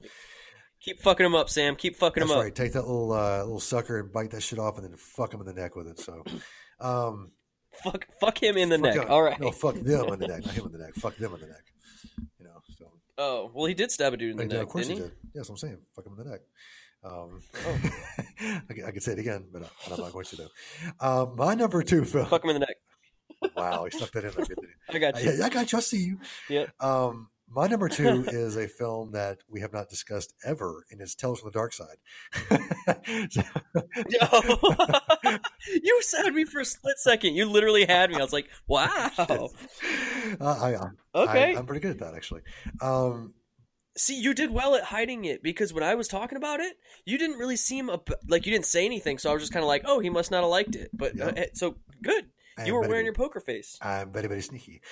Keep fucking them up sam keep fucking That's them up right. Take that little uh, little sucker and bite that shit off, and then fuck him in the neck with it. So, um, fuck fuck him in the neck him- all right No, fuck them in the neck, not him in the neck. Fuck them in the neck. You know. So oh well he did stab a dude in the Yeah, neck of course didn't he he, did. Yeah, that's what I'm saying. Fuck him in the neck. Um, Oh. I, I could say it again, but, uh, I'm not going to though. Um, my number two film. fuck him in the neck Wow, he stuck that in there. i got you yeah, I got you. I see you. yeah Um, my number two is a film that we have not discussed ever, and it's Tales from the Darkside. you had me for a split second. You literally had me. I was like, wow. Uh, I, I, Okay. I, am pretty good at that actually. Um, See, you did well at hiding it because when I was talking about it, you didn't really seem up, like you didn't say anything. So I was just kind of like, oh, he must not have liked it. But Yeah. uh, eh, so good. You were wearing your poker face. I'm very very sneaky.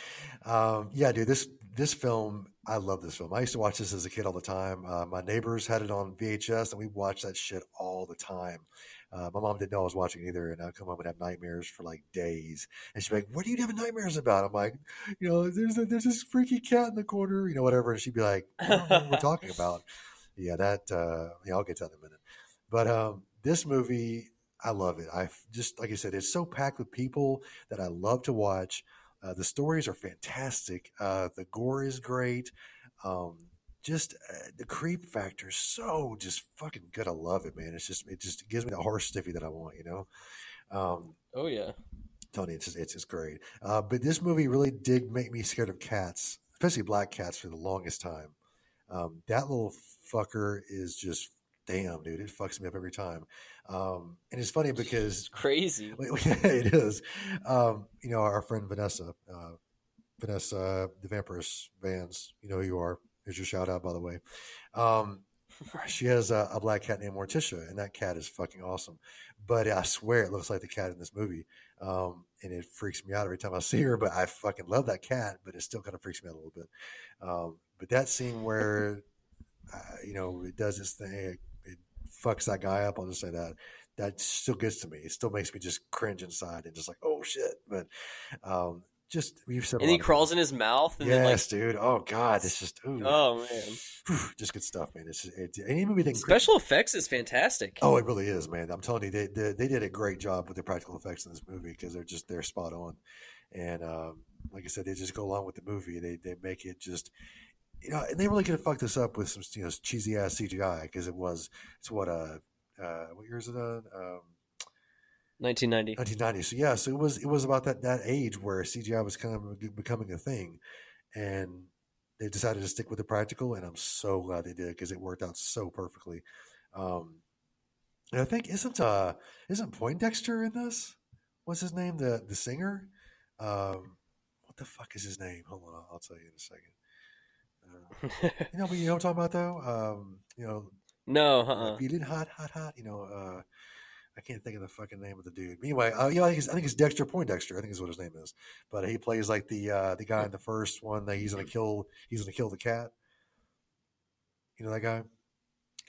Um, yeah, dude, this this film, I love this film. I used to watch this as a kid all the time. Uh, my neighbors had it on VHS, and we watched that shit all the time. Uh, my mom didn't know I was watching either, and I'd come home and have nightmares for like days. And she'd be like, "What are you having nightmares about?" I'm like, "You know, there's a, there's this freaky cat in the corner, you know, whatever." And she'd be like, "I don't know what we're talking about." Yeah, that. Uh, yeah, I'll get to that in a minute. But um, this movie, I love it. I just like I said, it's so packed with people that I love to watch. Uh, the stories are fantastic. Uh, the gore is great. Um, just uh, the creep factor is so just fucking good. I love it, man. It's just it just gives me the horse stiffy that I want. You know. Um, oh yeah. Tony, it's just, it's just great. Uh, but this movie really did make me scared of cats, especially black cats, for the longest time. Um, that little fucker is just damn, dude. It fucks me up every time. Um, and it's funny because it's crazy. it is. Um, you know, our friend Vanessa, uh, Vanessa, the Vampirus Vans. You know who you are. Here's your shout out, by the way. Um, she has a, a, black cat named Morticia, and that cat is fucking awesome. But I swear it looks like the cat in this movie. Um, and it freaks me out every time I see her, but I fucking love that cat, but it still kind of freaks me out a little bit. Um, but that scene where, uh, you know, it does this thing, fucks that guy up, I'll just say that. That still gets to me. It still makes me just cringe inside and just like, oh shit. But um, just we've said. And he crawls in his mouth. And yes, then, like, dude. Oh god, it's just. Ooh. Oh man, just good stuff, man. It's it, any movie that special effects is fantastic. Oh, it really is, man. I'm telling you, they they, they did a great job with the practical effects in this movie because they're just they're spot on, and um, like I said, they just go along with the movie. They they make it just. You know, and they really could have fucked this up with some, you know, cheesy ass CGI because it was, it's what, uh, uh, what year is it on? Um, 1990. 1990. So yeah, so it was it was about that that age where CGI was kind of becoming a thing, and they decided to stick with the practical, and I'm so glad they did because it worked out so perfectly. Um, and I think isn't uh isn't Poindexter in this? What's his name? The the singer? Um, what the fuck is his name? Hold on, I'll tell you in a second. Uh, you know, but you know what I'm talking about though. Um, you know, no, uh-uh. feeling hot, hot, hot. You know, uh, I can't think of the fucking name of the dude. Anyway, uh, you know, I think, it's, I think it's Dexter Poindexter. I think is what his name is. But he plays like the uh, the guy in the first one that he's gonna kill. He's gonna kill the cat. You know that guy?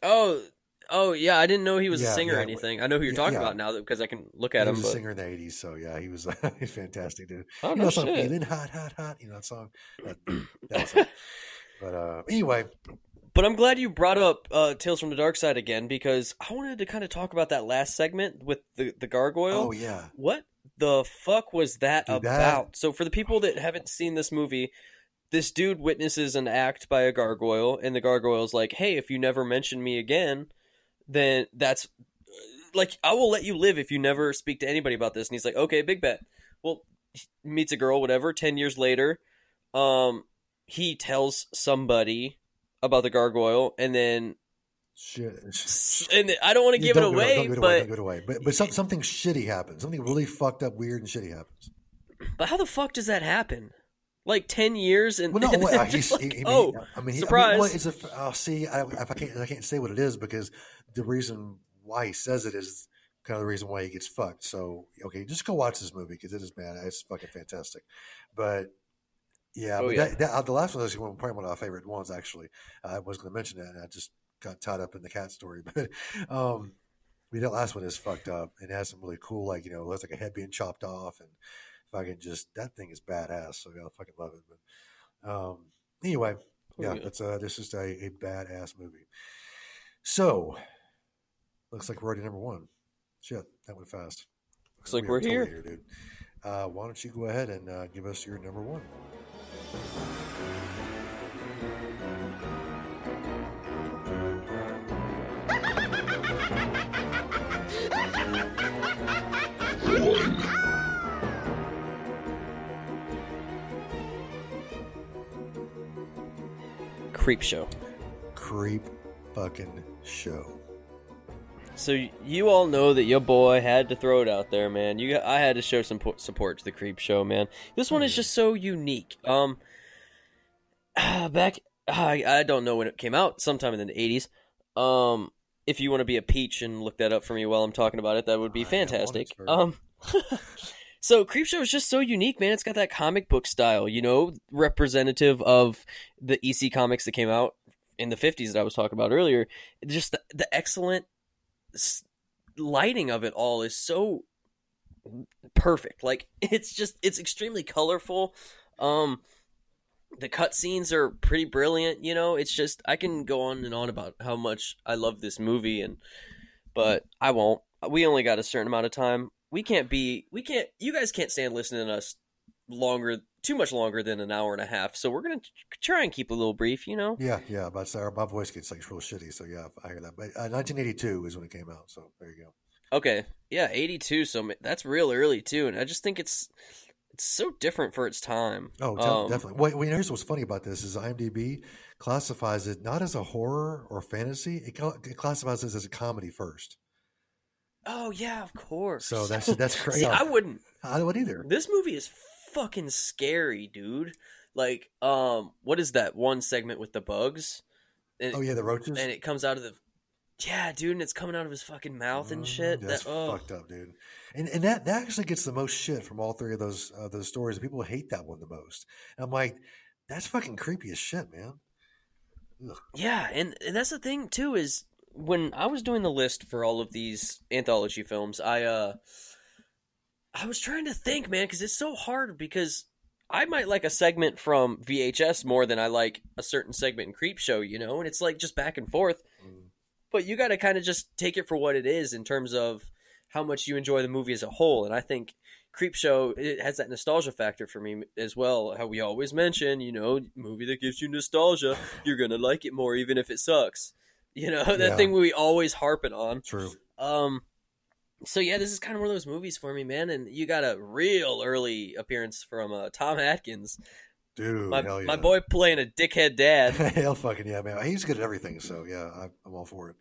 Oh, oh yeah. I didn't know he was Yeah, a singer yeah, or anything. I know who you're talking yeah. about now because I can look He at him. was a singer in the '80s, so yeah, he was he's fantastic, dude. Oh you know no song, shit. "Feeling Hot, Hot, Hot." You know that song? That, that was it. But uh, anyway, But I'm glad you brought up uh, Tales from the Darkside again because I wanted to kind of talk about that last segment with the the gargoyle. oh yeah, What the fuck was that Dude, that- about? So for the people that haven't seen this movie, this dude witnesses an act by a gargoyle, and the gargoyle's like, "Hey, if you never mention me again, then that's like I will let you live if you never speak to anybody about this." And he's like, "Okay, big bet." Well, he meets a girl, whatever. Ten years later, um, he tells somebody about the gargoyle, and then shit. and I don't want to give it away, it but away, it away. But but some, something shitty happens. Something really fucked up, weird, and shitty happens. but how the fuck does that happen? Like ten years and, Well, no, and wait, then just he's, like, he, he, oh, I mean, he, surprise. I mean, well, it's a, oh, see, I, if I can't, I can't say what it is because the reason why he says it is kind of the reason why he gets fucked. So, okay, just go watch this movie because it is bad. It's fucking fantastic. But yeah, Oh, but yeah. That, that, uh, the last one is one- probably one of my favorite ones. Actually, I was going to mention that, and I just got tied up in the cat story. But um, I mean, that last one is fucked up. It has some really cool, like you know, it looks like a head being chopped off, and fucking just that thing is badass. So yeah, I fucking love it. But um, anyway, yeah, yeah. that's uh, this is a, a badass movie. So looks like we're already number one. Shit, that went fast. Looks like We we're totally here. dude. Uh, why don't you go ahead and uh, give us your number one? Creepshow. Creep fucking show. So you all know that your boy had to throw it out there, man. You, I had to show some po- support to the Creepshow, man. This one is just so unique. Um, back, I, I don't know when it came out, sometime in the '80s. Um, if you want to be a peach and look that up for me while I'm talking about it, that would be I am on it, fantastic. Um, so Creepshow is just so unique, man. It's got that comic book style, you know, representative of the EC comics that came out in the 50s that I was talking about earlier. Just the, the excellent lighting of it all is so perfect. Like it's just it's extremely colorful. Um the cutscenes are pretty brilliant, you know. It's just I can go on and on about how much I love this movie and but I won't. we only got a certain amount of time. We can't be. We can't. You guys can't stand listening to us longer, too much longer than an hour and a half. So we're gonna try and keep a little brief. You know. Yeah, yeah. But sorry, my voice gets like real shitty. So yeah, I hear that. But uh, 1982 is when it came out. So there you go. Okay. Yeah, 82. So that's real early too, and I just think it's it's so different for its time. Oh, Um, definitely. Well, well, here's what's funny about this is IMDb classifies it not as a horror or fantasy. It, it classifies it as a comedy first. Oh yeah, of course. So that's that's crazy. I wouldn't. I would either. This movie is fucking scary, dude. Like, um, what is that one segment with the bugs? And, Oh yeah, the roaches. and it comes out of the. Yeah, dude, and it's coming out of his fucking mouth and Mm, shit. That's that, oh. fucked up, dude. And and that that actually gets the most shit from all three of those uh, those stories. People hate that one the most. And I'm like, that's fucking creepy as shit, man. Ugh. Yeah, and, and that's the thing too is when I was doing the list for all of these anthology films, I uh I was trying to think, man, because it's so hard because I might like a segment from VHS more than I like a certain segment in Creepshow, you know, and it's like just back and forth. Mm. But you got to kind of just take it for what it is in terms of how much you enjoy the movie as a whole, and I think Creepshow it has that nostalgia factor for me as well. How we always mention, you know, movie that gives you nostalgia, you're gonna like it more even if it sucks. You know that Yeah. thing we always harping on. True. Um, so yeah, this is kind of one of those movies for me, man. And you got a real early appearance from uh, Tom Atkins, Dude, my hell yeah. my boy playing a dickhead dad. hell fucking yeah, man. He's good at everything, so yeah, I'm all for it.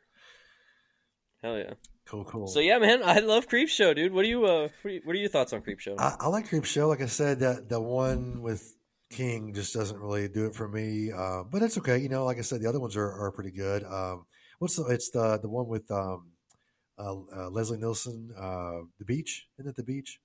Hell yeah. Cool, cool. So yeah, man, I love Creepshow, dude. What do you uh, what are, you, what are your thoughts on Creepshow? I, I like Creepshow. Like I said, that the one with King just doesn't really do it for me. Uh, but it's okay. You know, like I said, the other ones are, are pretty good. Um, what's the? It's the the one with um, Leslie Nielsen, uh, the beach. Isn't it the beach?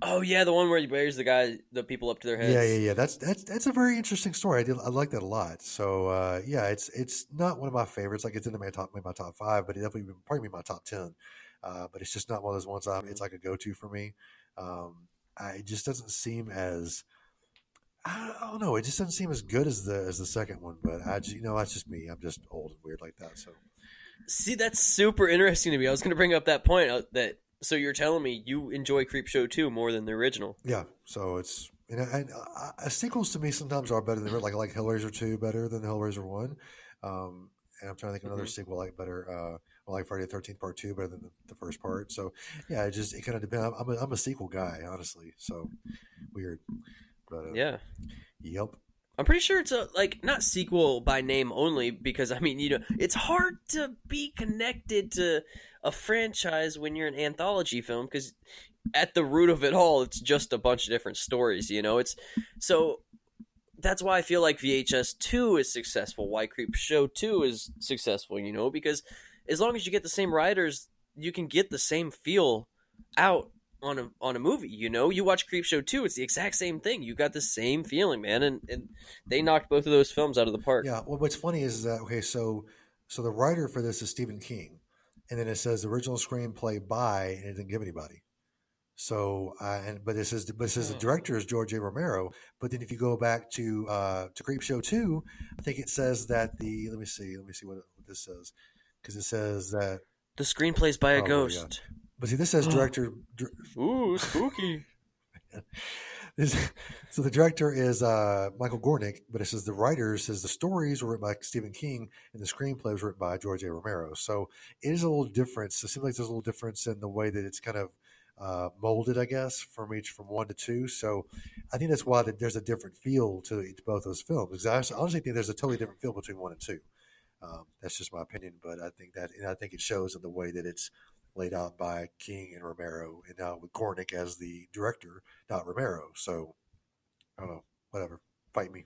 oh yeah, the one where he buries the guy, the people up to their heads. Yeah, yeah, yeah. That's that's that's a very interesting story. I did I like that a lot. So uh, yeah, it's it's not one of my favorites. Like it's in my top maybe my top five, but it definitely would probably be my top ten. Uh, but it's just not one of those ones. I, it's like a go to for me. Um, I, it just doesn't seem as I don't know. It just doesn't seem as good as the as the second one. But I just you know that's just me. I'm just old and weird like that. So See, that's super interesting to me. I was going to bring up that point uh, that so you're telling me you enjoy Creepshow 2 more than the original. yeah. So it's and, and uh, sequels to me sometimes are better than like I like Hellraiser two better than Hellraiser one. Um, and I'm trying to think of another sequel I like better. Uh, I like Friday the Thirteenth Part Two better than the, the first part. So yeah, it just it kind of depends. I'm a, I'm a sequel guy, honestly. So weird, but uh, Yeah. yep. I'm pretty sure it's a like not sequel by name only because I mean, you know, it's hard to be connected to a franchise when you're an anthology film because at the root of it all, it's just a bunch of different stories, you know. It's so that's why I feel like VHS 2 is successful, why Creepshow 2 is successful, you know, because as long as you get the same writers, you can get the same feel out on a on a movie, you know. You watch Creepshow 2, it's the exact same thing. You got the same feeling, man, and and they knocked both of those films out of the park. Yeah. Well, what's funny is that okay, so so the writer for this is Stephen King, and then it says original screenplay by, and it didn't give anybody. So, uh, and but it says but it says the director is George A. Romero. But then if you go back to uh, to Creepshow two, I think it says that the let me see let me see what, what this says because it says that The screenplay's by a Oh, ghost. But see this says director dir- Ooh, spooky. This- so the director is uh, Michael Gornick, but it says the writer says the stories were written by Stephen King and the screenplay was written by George A. Romero. So it is a little difference. It seems like there's a little difference in the way that it's kind of uh, molded, I guess, from each from one to two. So I think that's why that there's a different feel to, to both those films. Because I honestly think there's a totally different feel between one and two. Um, that's just my opinion, but I think that and I think it shows in the way that it's laid out by King and Romero, and now with Gornick as the director, not Romero. So I don't know, whatever. Fight me.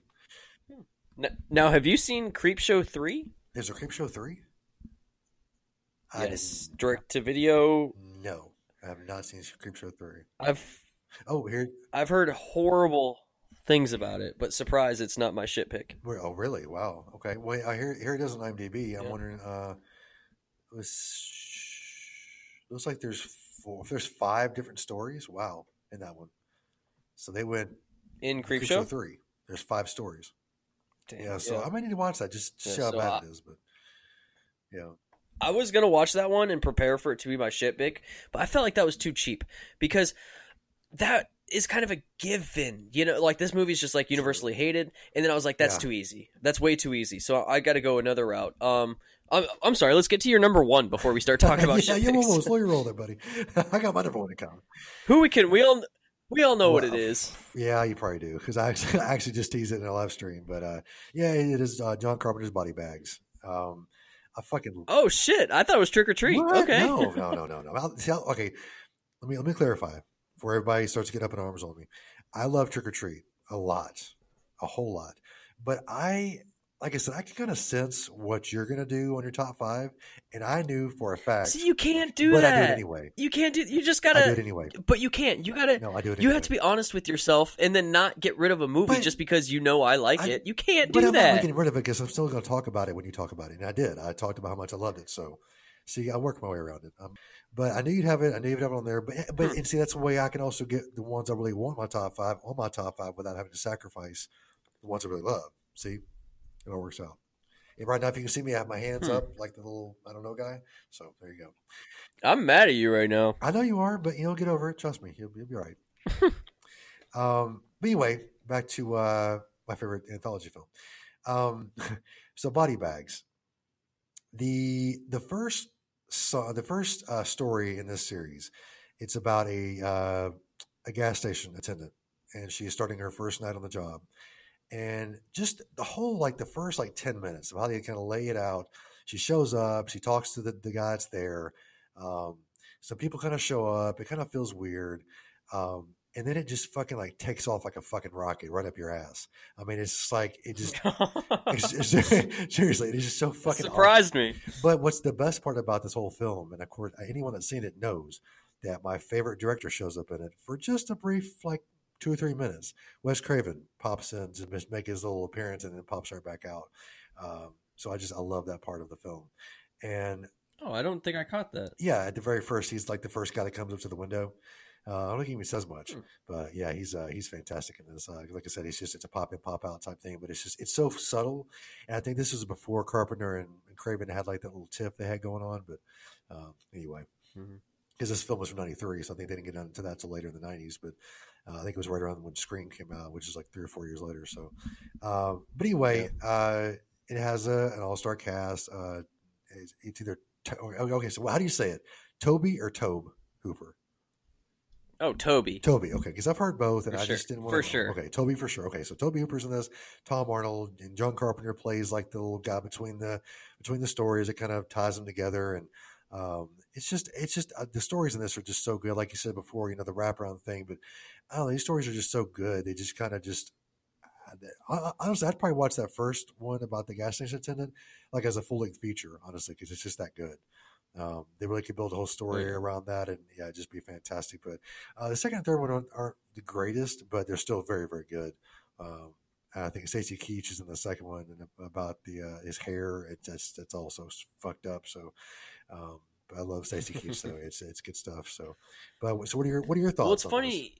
N- Now, have you seen Creepshow 3? Is there Creepshow three? Yes, direct to video. No, I have not seen Creep Show three. I've Oh, here. I've heard horrible things about it, but surprise, it's not my shit pick. Oh, really? Wow. Okay. Wait, I hear here it is on IMDb. I'm Yeah. wondering. Uh, was looks like there's four. There's five different stories. Wow, in that one. So they went In Creep, Show? three. There's five stories. Damn, Yeah, so I might need to watch that just to Yeah, see how so bad I- it is. But yeah, I was gonna watch that one and prepare for it to be my shit big, but I felt like that was too cheap because that is kind of a given. You know, like this movie's just like universally hated, and then I was like, that's Yeah. too easy. That's way too easy. So I got to go another route. Um, I'm, I'm sorry. Let's get to your number one before we start talking about yeah, shit yeah, whoa, picks. whoa, slow your roll there, buddy. I got my number one account. Who we can we all we all know what it is. Yeah, you probably do because I actually, I actually just teased it in a live stream. But uh, yeah, it is uh, John Carpenter's Body Bags. Um, I fucking Oh shit! I thought it was Trick or Treat. What? Okay. No, no, no, no, no. I'll- see, okay, let me let me clarify before everybody starts getting up in arms on me. I love Trick or Treat a lot, a whole lot. But I, like I said, I can kind of sense what you're gonna do on your top five, and I knew for a fact. See, you can't do but that. But I do it anyway. You can't do. You just gotta I do it anyway. But you can't. You gotta. No, I do it. You anyway. have to be honest with yourself and then not get rid of a movie But- just because you know I like I- it. You can't But do I'm not getting rid of it because I'm still going to talk about it when you talk about it, and I did. I talked about how much I loved it. So, see, I worked my way around it. Um, but I knew you'd have it. I knew you'd have it on there. But but Hmm. and see, that's the way I can also get the ones I really want my top five on my top five without having to sacrifice the ones I really love. See, it all works out. And right now, if you can see me, I have my hands Hmm. up like the little I don't know guy. So there you go. I'm mad at you right now. I know you are, but you know, get over it. Trust me, you'll, you'll be all right. um, but anyway, back to uh, my favorite anthology film. Um, so, body bags. The the first so, the first uh, story in this series, it's about a uh, a gas station attendant, and she is starting her first night on the job, and just the whole like the first like ten minutes of how they kind of lay it out. She shows up, she talks to the, the guy that's there. Um, some people kind of show up. It kind of feels weird. Um, and then it just fucking like takes off like a fucking rocket right up your ass. I mean, it's just like it just it's, it's- seriously, it's just so fucking awesome. surprised me. But what's the best part about this whole film, and of course, anyone that's seen it knows that my favorite director shows up in it for just a brief, like two or three minutes. Wes Craven pops in to make his little appearance and then pops right back out. Um, so I just I love that part of the film, and Oh, I don't think I caught that. yeah, at the very first, he's like the first guy that comes up to the window. Uh, I don't think he even says much, Hmm. but yeah, he's uh, he's fantastic in this. Uh, like I said, he's just it's a pop in pop out type thing, but it's just it's so subtle. And I think this was before Carpenter and, and Craven had like that little tiff they had going on. But um, anyway, because this film was from '93, so I think they didn't get into that till later in the '90s. But I think it was right around when Scream came out, which is like three or four years later. So, uh, but anyway, uh, it has a, an all star cast. Uh, it's, it's either To- okay, okay. So how do you say it? Toby or Tobe Hooper? Oh, Toby. Toby, okay, because I've heard both, and For I sure. just didn't want For to. sure. Okay, Toby for sure. Okay, so Toby Hooper's in this. Tom Arnold and John Carpenter plays like the little guy between the between the stories. It kind of ties them together, and um, it's just it's just uh, the stories in this are just so good. Like you said before, you know the wraparound thing, but I don't know. These stories are just so good. They just kind of just. I- I- Honestly, I'd probably watch that first one about the gas station attendant like as a full length feature, honestly, because it's just that good. Um, they really could build a whole story Yeah. around that, and yeah, it'd just be fantastic. But uh, the second and third one aren't, aren't the greatest, but they're still very, very good. Um, I think Stacy Keach is in the second one, and about the uh, his hair, it just it's also fucked up. So, um, but I love Stacy Keach, though. It's it's good stuff. So, but so what are your what are your thoughts? Well, it's funny.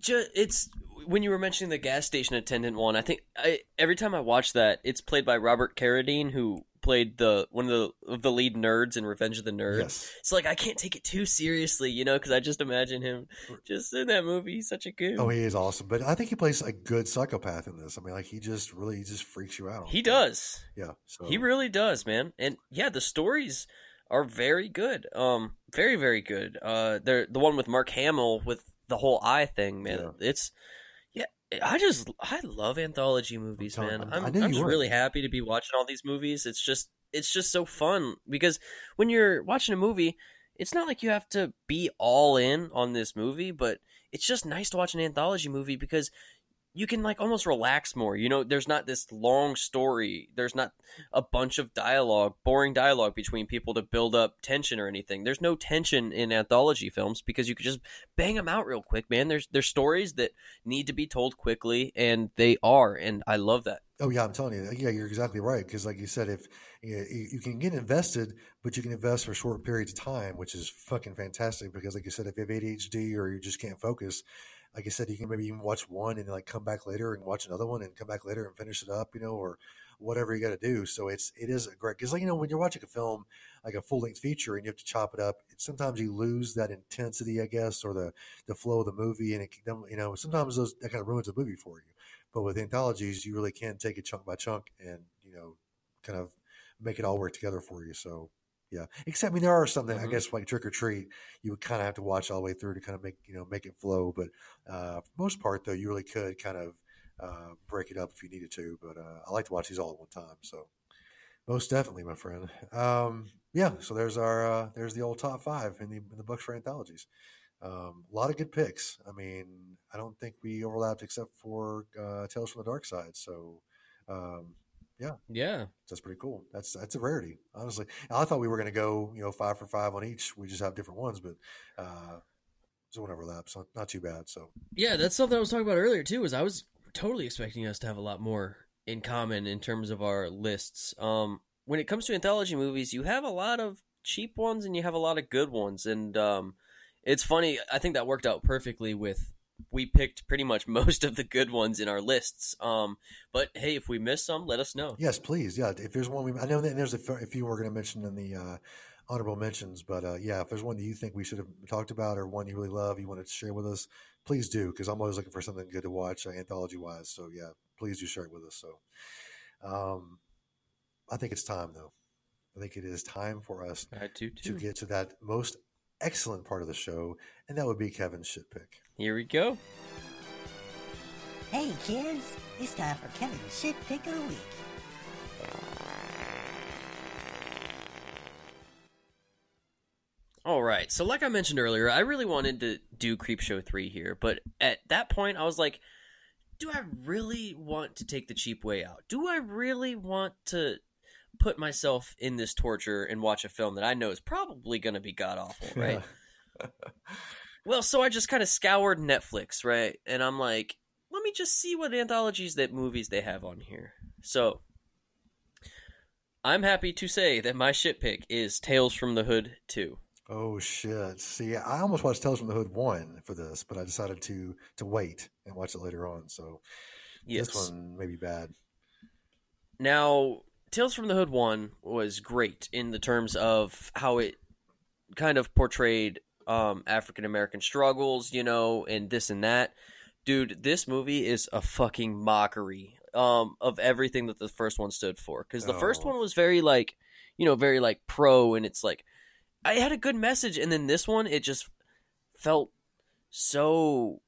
Ju- it's when you were mentioning the gas station attendant one. I think I, every time I watch that, it's played by Robert Carradine, who played the one of the of the lead nerds in Revenge of the? Nerds. Yes. It's like I can't take it too seriously, you know, because I just imagine him just in that movie. He's such a goon. Oh, he is awesome, but I think he plays a good psychopath in this. I mean, like he just really he just freaks you out. he does. Yeah. So He really does, man. And yeah, the stories are very good. Um, very very good. Uh, they're the one with Mark Hamill with the whole eye thing, man. Yeah. It's. I just I love anthology movies, telling- man. I'm- I'm I'm just would. really happy to be watching all these movies. It's just it's just so fun because when you're watching a movie, it's not like you have to be all in on this movie, but it's just nice to watch an anthology movie because you can like almost relax more. You know, there's not this long story. There's not a bunch of dialogue, boring dialogue between people to build up tension or anything. There's no tension in anthology films because you could just bang them out real quick, man. There's there's stories that need to be told quickly and they are and I love that. Oh yeah, I'm telling you. Yeah, you're exactly right. Because like you said, if you, you can get invested, but you can invest for short periods of time, which is fucking fantastic. Because like you said, if you have ADHD or you just can't focus, like I said, you can maybe even watch one and like come back later and watch another one and come back later and finish it up, you know, or whatever you got to do. So it's it is a great because like you know when you're watching a film like a full length feature and you have to chop it up, it, sometimes you lose that intensity, I guess, or the the flow of the movie, and it you know sometimes those that kind of ruins a movie for you. But with anthologies, you really can take it chunk by chunk and you know kind of make it all work together for you. So yeah, except I mean there are some that Mhm. I guess like Trick or Treat, you would kind of have to watch all the way through to kind of make you know make it flow. But uh, for most part, though, you really could kind of uh, break it up if you needed to. But uh, I like to watch these all at one time. So most definitely, my friend. Um, yeah, so there's our uh, there's the old top five in the in the books for anthologies. Um, a lot of good picks. I mean, I don't think we overlapped except for uh, Tales from the Darkside. So. Um, Yeah. Yeah. That's pretty cool. That's that's a rarity, honestly. I thought we were going to go, you know, five for five on each. We just have different ones, but uh, so one overlap, so not too bad. So Yeah, that's something I was talking about earlier too. Is I was totally expecting us to have a lot more in common in terms of our lists. Um, when it comes to anthology movies, you have a lot of cheap ones and you have a lot of good ones, and um, it's funny. I think that worked out perfectly with. We picked pretty much most of the good ones in our lists. Um, but hey, if we miss some, let us know. yes, please, yeah. If there's one, we, I know that there's a few we're going to mention in the uh, honorable mentions, but uh, yeah, if there's one that you think we should have talked about or one you really love, you want to share with us, please do, because I'm always looking for something good to watch, uh, anthology wise. So yeah, please do share it with us. So, um, I think it's time though. I think it is time for us to get to that most excellent part of the show, and that would be Kevin's shit pick. Here we go. Hey kids, it's time for Kevin's shit pick of the week. All right. So, like I mentioned earlier, I really wanted to do Creepshow 3 here, but at that point, I was like, do I really want to take the cheap way out? Do I really want to put myself in this torture and watch a film that I know is probably going to be god awful, right? Well, so I just kind of scoured Netflix, right? And I'm like, let me just see what anthologies that movies they have on here. So, I'm happy to say that my shit pick is Tales from the Hood 2. Oh shit! See, I almost watched Tales from the Hood one for this, but I decided to to wait and watch it later on. So Yes. this one may be bad. Now, Tales from the Hood 1 was great in the terms of how it kind of portrayed um, African American struggles, you know, and this and that. Dude, this movie is a fucking mockery um, of everything that the first one stood for. Because the first Oh. one was very, like, you know, very, like, pro, and it's like, I had a good message, and then this one, it just felt so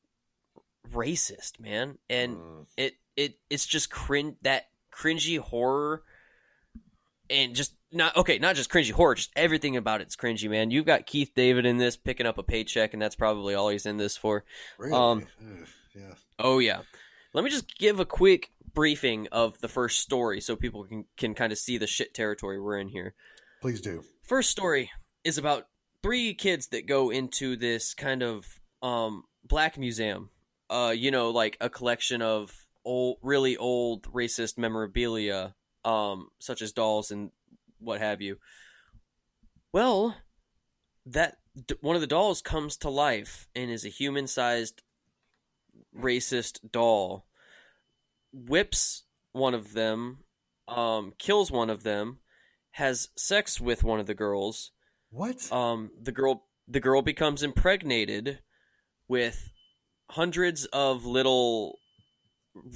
racist, man. And Mm. it it it's just cringe that cringy horror and just not okay not just cringy horror just everything about it's cringy man you've got keith david in this picking up a paycheck and that's probably all he's in this for Really? Um, yeah. oh yeah let me just give a quick briefing of the first story so people can can kind of see the shit territory we're in here Please do. first story is about three kids that go into this kind of um black museum uh you know like a collection of old really old racist memorabilia um such as dolls and what have you well that d- one of the dolls comes to life and is a human-sized racist doll whips one of them um kills one of them has sex with one of the girls What? um the girl the girl becomes impregnated with hundreds of little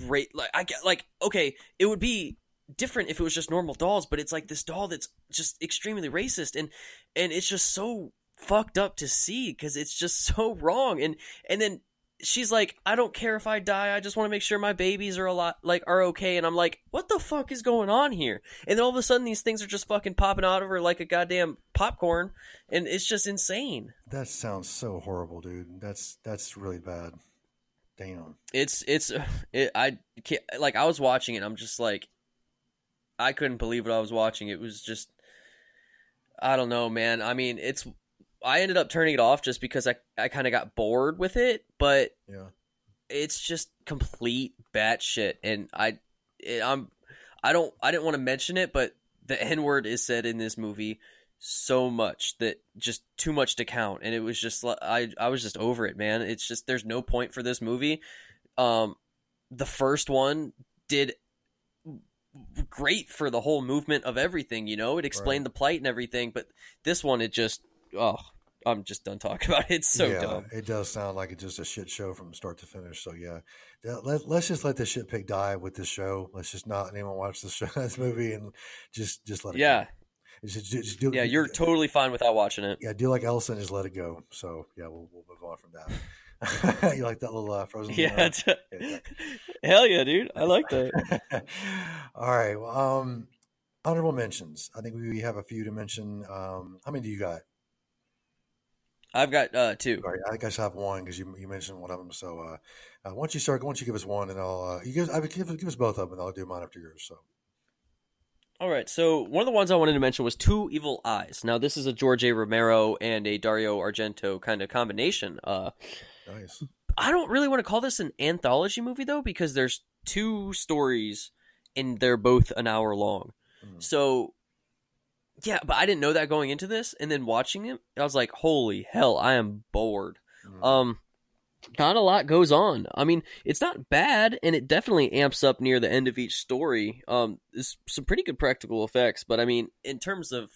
ra- like I get like okay it would be different if it was just normal dolls but it's like this doll that's just extremely racist and and it's just so fucked up to see because it's just so wrong and and then she's like i don't care if i die i just want to make sure my babies are a lot like are okay and i'm like what the fuck is going on here and then all of a sudden these things are just fucking popping out of her like a goddamn popcorn and it's just insane that sounds so horrible, dude. That's that's really bad. Damn. it's it's it, i can't like i was watching it i'm just like i couldn't believe what i was watching it was just i don't know man i mean it's i ended up turning it off just because i i kind of got bored with it but Yeah. it's just complete batshit, and I, it, I'm, I don't, I didn't want to mention it, but the N word is said in this movie so much that just too much to count, and it was just I I was just over it, man. It's just there's no point for this movie. Um, the first one did great for the whole movement of everything. You know, it explained the plight and everything. But this one, it just oh, I'm just done talking about it. It's so yeah, dumb. it does sound like it's just a shit show from start to finish. So yeah, Yeah, let, let's just let this shit pig die with this show. Let's just not anyone watch this show, this movie, and just just let it. Yeah, go. Just, just, just do, yeah, you're totally fine without watching it. yeah, do like Ellison, just let it go. So yeah, we'll, we'll move on from that. you like that little uh, frozen? Yeah, uh, hell yeah, dude. I like that. All right. Well, um, honorable mentions. I think we have a few to mention. Um, how many do you got? I've got uh, two. All right, I think I should have one because you you mentioned one of them. So uh, uh, once you start, once you give us one, and I'll uh, you give I would give, give us both of them, and I'll do mine after yours. So All right, so one of the ones I wanted to mention was Two Evil Eyes. Now, this is a George A. Romero and a Dario Argento kind of combination. Uh, nice. I don't really want to call this an anthology movie though, because there's two stories and they're both an hour long. Mhm. So, yeah, but I didn't know that going into this, and then watching it, I was like, "Holy hell, I am bored." Mhm. Um, not a lot goes on. I mean, it's not bad, and it definitely amps up near the end of each story. Um, there's some pretty good practical effects, but I mean, in terms of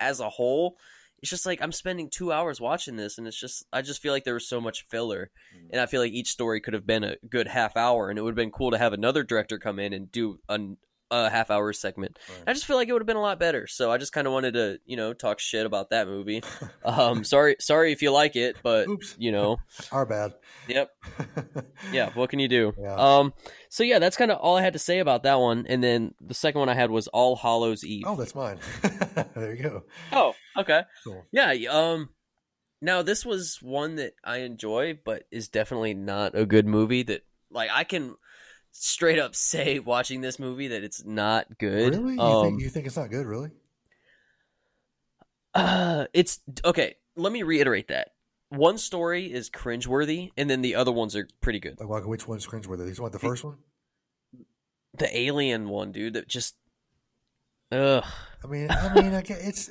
as a whole, it's just like I'm spending two hours watching this, and it's just I just feel like there was so much filler, Mhm. and I feel like each story could have been a good half hour, and it would have been cool to have another director come in and do an, a half hour segment. Right. I just feel like it would have been a lot better. So I just kind of wanted to, you know, talk shit about that movie. Um, sorry, sorry if you like it, but Oops. you know, Our bad. yep, yeah. What can you do? Yeah. Um, so yeah, that's kind of all I had to say about that one. And then the second one I had was All Hallows Eve. oh, that's mine. there you go. Oh, okay. Cool. Yeah. Um, now this was one that I enjoy, but is definitely not a good movie. That like I can straight up say watching this movie that it's not good. Really? You, Um, think, you think it's not good? Really? Uh, it's okay. Let me reiterate that. One story is cringeworthy, and then the other ones are pretty good. Like, which one's cringeworthy? You want the first one? The alien one, dude, that just, ugh. I mean, I mean, I get, it's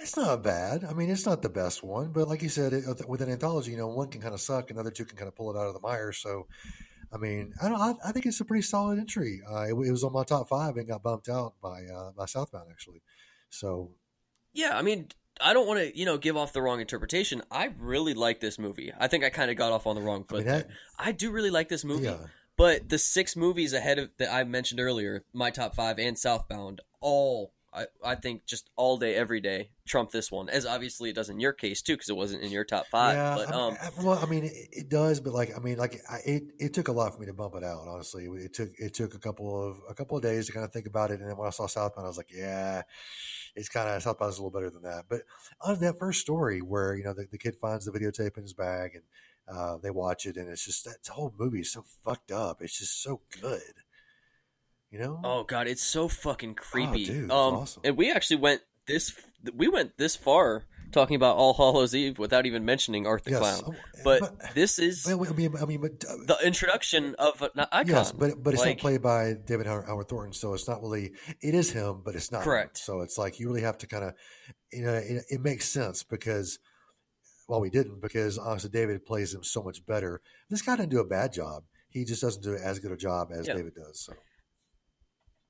it's not bad. I mean, it's not the best one, but like you said, it, with an anthology, you know, one can kind of suck, and the other two can kind of pull it out of the mire. So, I mean, I don't. I, I think it's a pretty solid entry. Uh, it, it was on my top five and got bumped out by uh, by Southbound actually. So, Yeah, I mean, I don't want to, you know, give off the wrong interpretation. I really like this movie. I think I kind of got off on the wrong I foot. mean, there. that I do really like this movie, yeah, but the six movies ahead of that I mentioned earlier, my top five and Southbound, all I, I think just all day, every day, trump this one. As obviously it does in your case too, because it wasn't in your top five. yeah. but I um, mean, I- well, I mean, it, it does, but like, I mean, like, I, it it took a lot for me to bump it out. Honestly, it took it took a couple of a couple of days to kind of think about it, and then when I saw Southbound, I was like, yeah, it's kind of Southbound's a little better than that. But on that first story where you know the, the kid finds the videotape in his bag and uh, they watch it, and it's just that whole movie is so fucked up. It's just so good, you know. Oh god, it's so fucking creepy. dude, um, awesome. and we actually went this we went this far talking about All Hallows Eve without even mentioning Art the Yes. Clown. Oh, But, but- this is Well, I mean, I mean, but uh, the introduction of an icon. Yes, but but it's Like, not played by David Howard, Howard Thornton, so it's not really. It is him, but it's not him. Correct. So it's like you really have to kind of, you know, it, it makes sense because, well, we didn't because honestly, David plays him so much better. This guy didn't do a bad job. He just doesn't do as good a job as Yeah. David does. So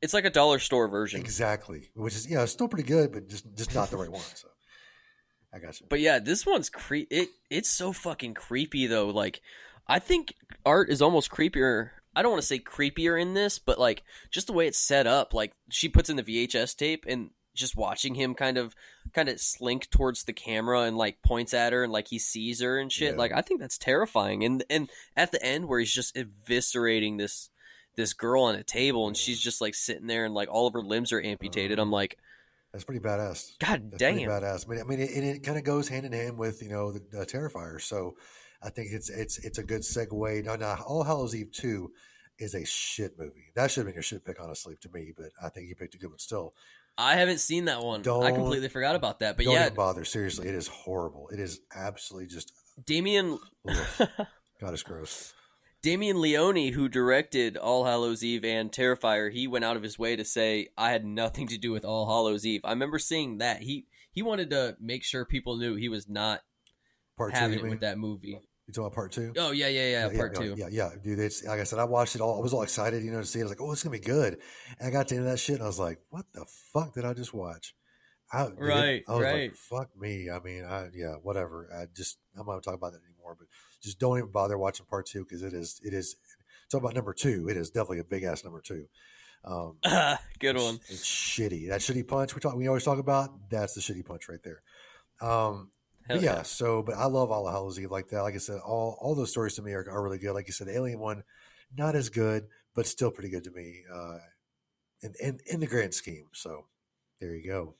It's like a dollar store version. exactly, which is yeah, it's still pretty good, but just just not the right one. So I got you. But yeah, this one's cre- it it's so fucking creepy though. Like I think art is almost creepier. I don't want to say creepier in this, but like just the way it's set up. Like she puts in the VHS tape and just watching him kind of kind of slink towards the camera and like points at her and like he sees her and shit. Yeah. Like I think that's terrifying. And and at the end where he's just eviscerating this this girl on a table and she's just like sitting there and like all of her limbs are amputated. I'm like, That's pretty badass. God That's damn. pretty badass. I mean, I mean, it, it kind of goes hand in hand with you know the, the Terrifier. So I think it's it's it's a good segue. No, no, All Hallows Eve two is a shit movie. That should have been your shit pick, honestly, to me. But I think you picked a good one still. I haven't seen that one. I Don't- completely forgot about that. But Don't yeah, bother. Seriously, it is horrible. It is absolutely just. Damien. God, it's gross. Damien Leone, who directed All Hallows Eve and Terrifier, he went out of his way to say I had nothing to do with All Hallows Eve. I remember seeing that. He he wanted to make sure people knew he was not Part two, having you it mean? with that movie. You talking about part two? Oh yeah, yeah, yeah. part two. Yeah, yeah, dude. It's like I said, I watched it all. I was all excited, you know, to see it. I was like, "Oh, it's gonna be good." And I got to the end of that shit, and I was like, "What the fuck did I just watch?" I, dude, Right, I was right. like, "Fuck me." I mean, I yeah, whatever. I just I'm not gonna talk about that anymore. But just don't even bother watching part two because it is it is. Talk about number two. It is definitely a big ass number two. Um, Good one. It's shitty. That shitty punch we talk. We always talk about. That's the shitty punch right there. Um, but yeah, So, but I love all the Hallows Eve like that. Like I said, all all those stories to me are, are really good. Like you said, the Alien one, not as good, but still pretty good to me. Uh, in in in the grand scheme. So, there you go.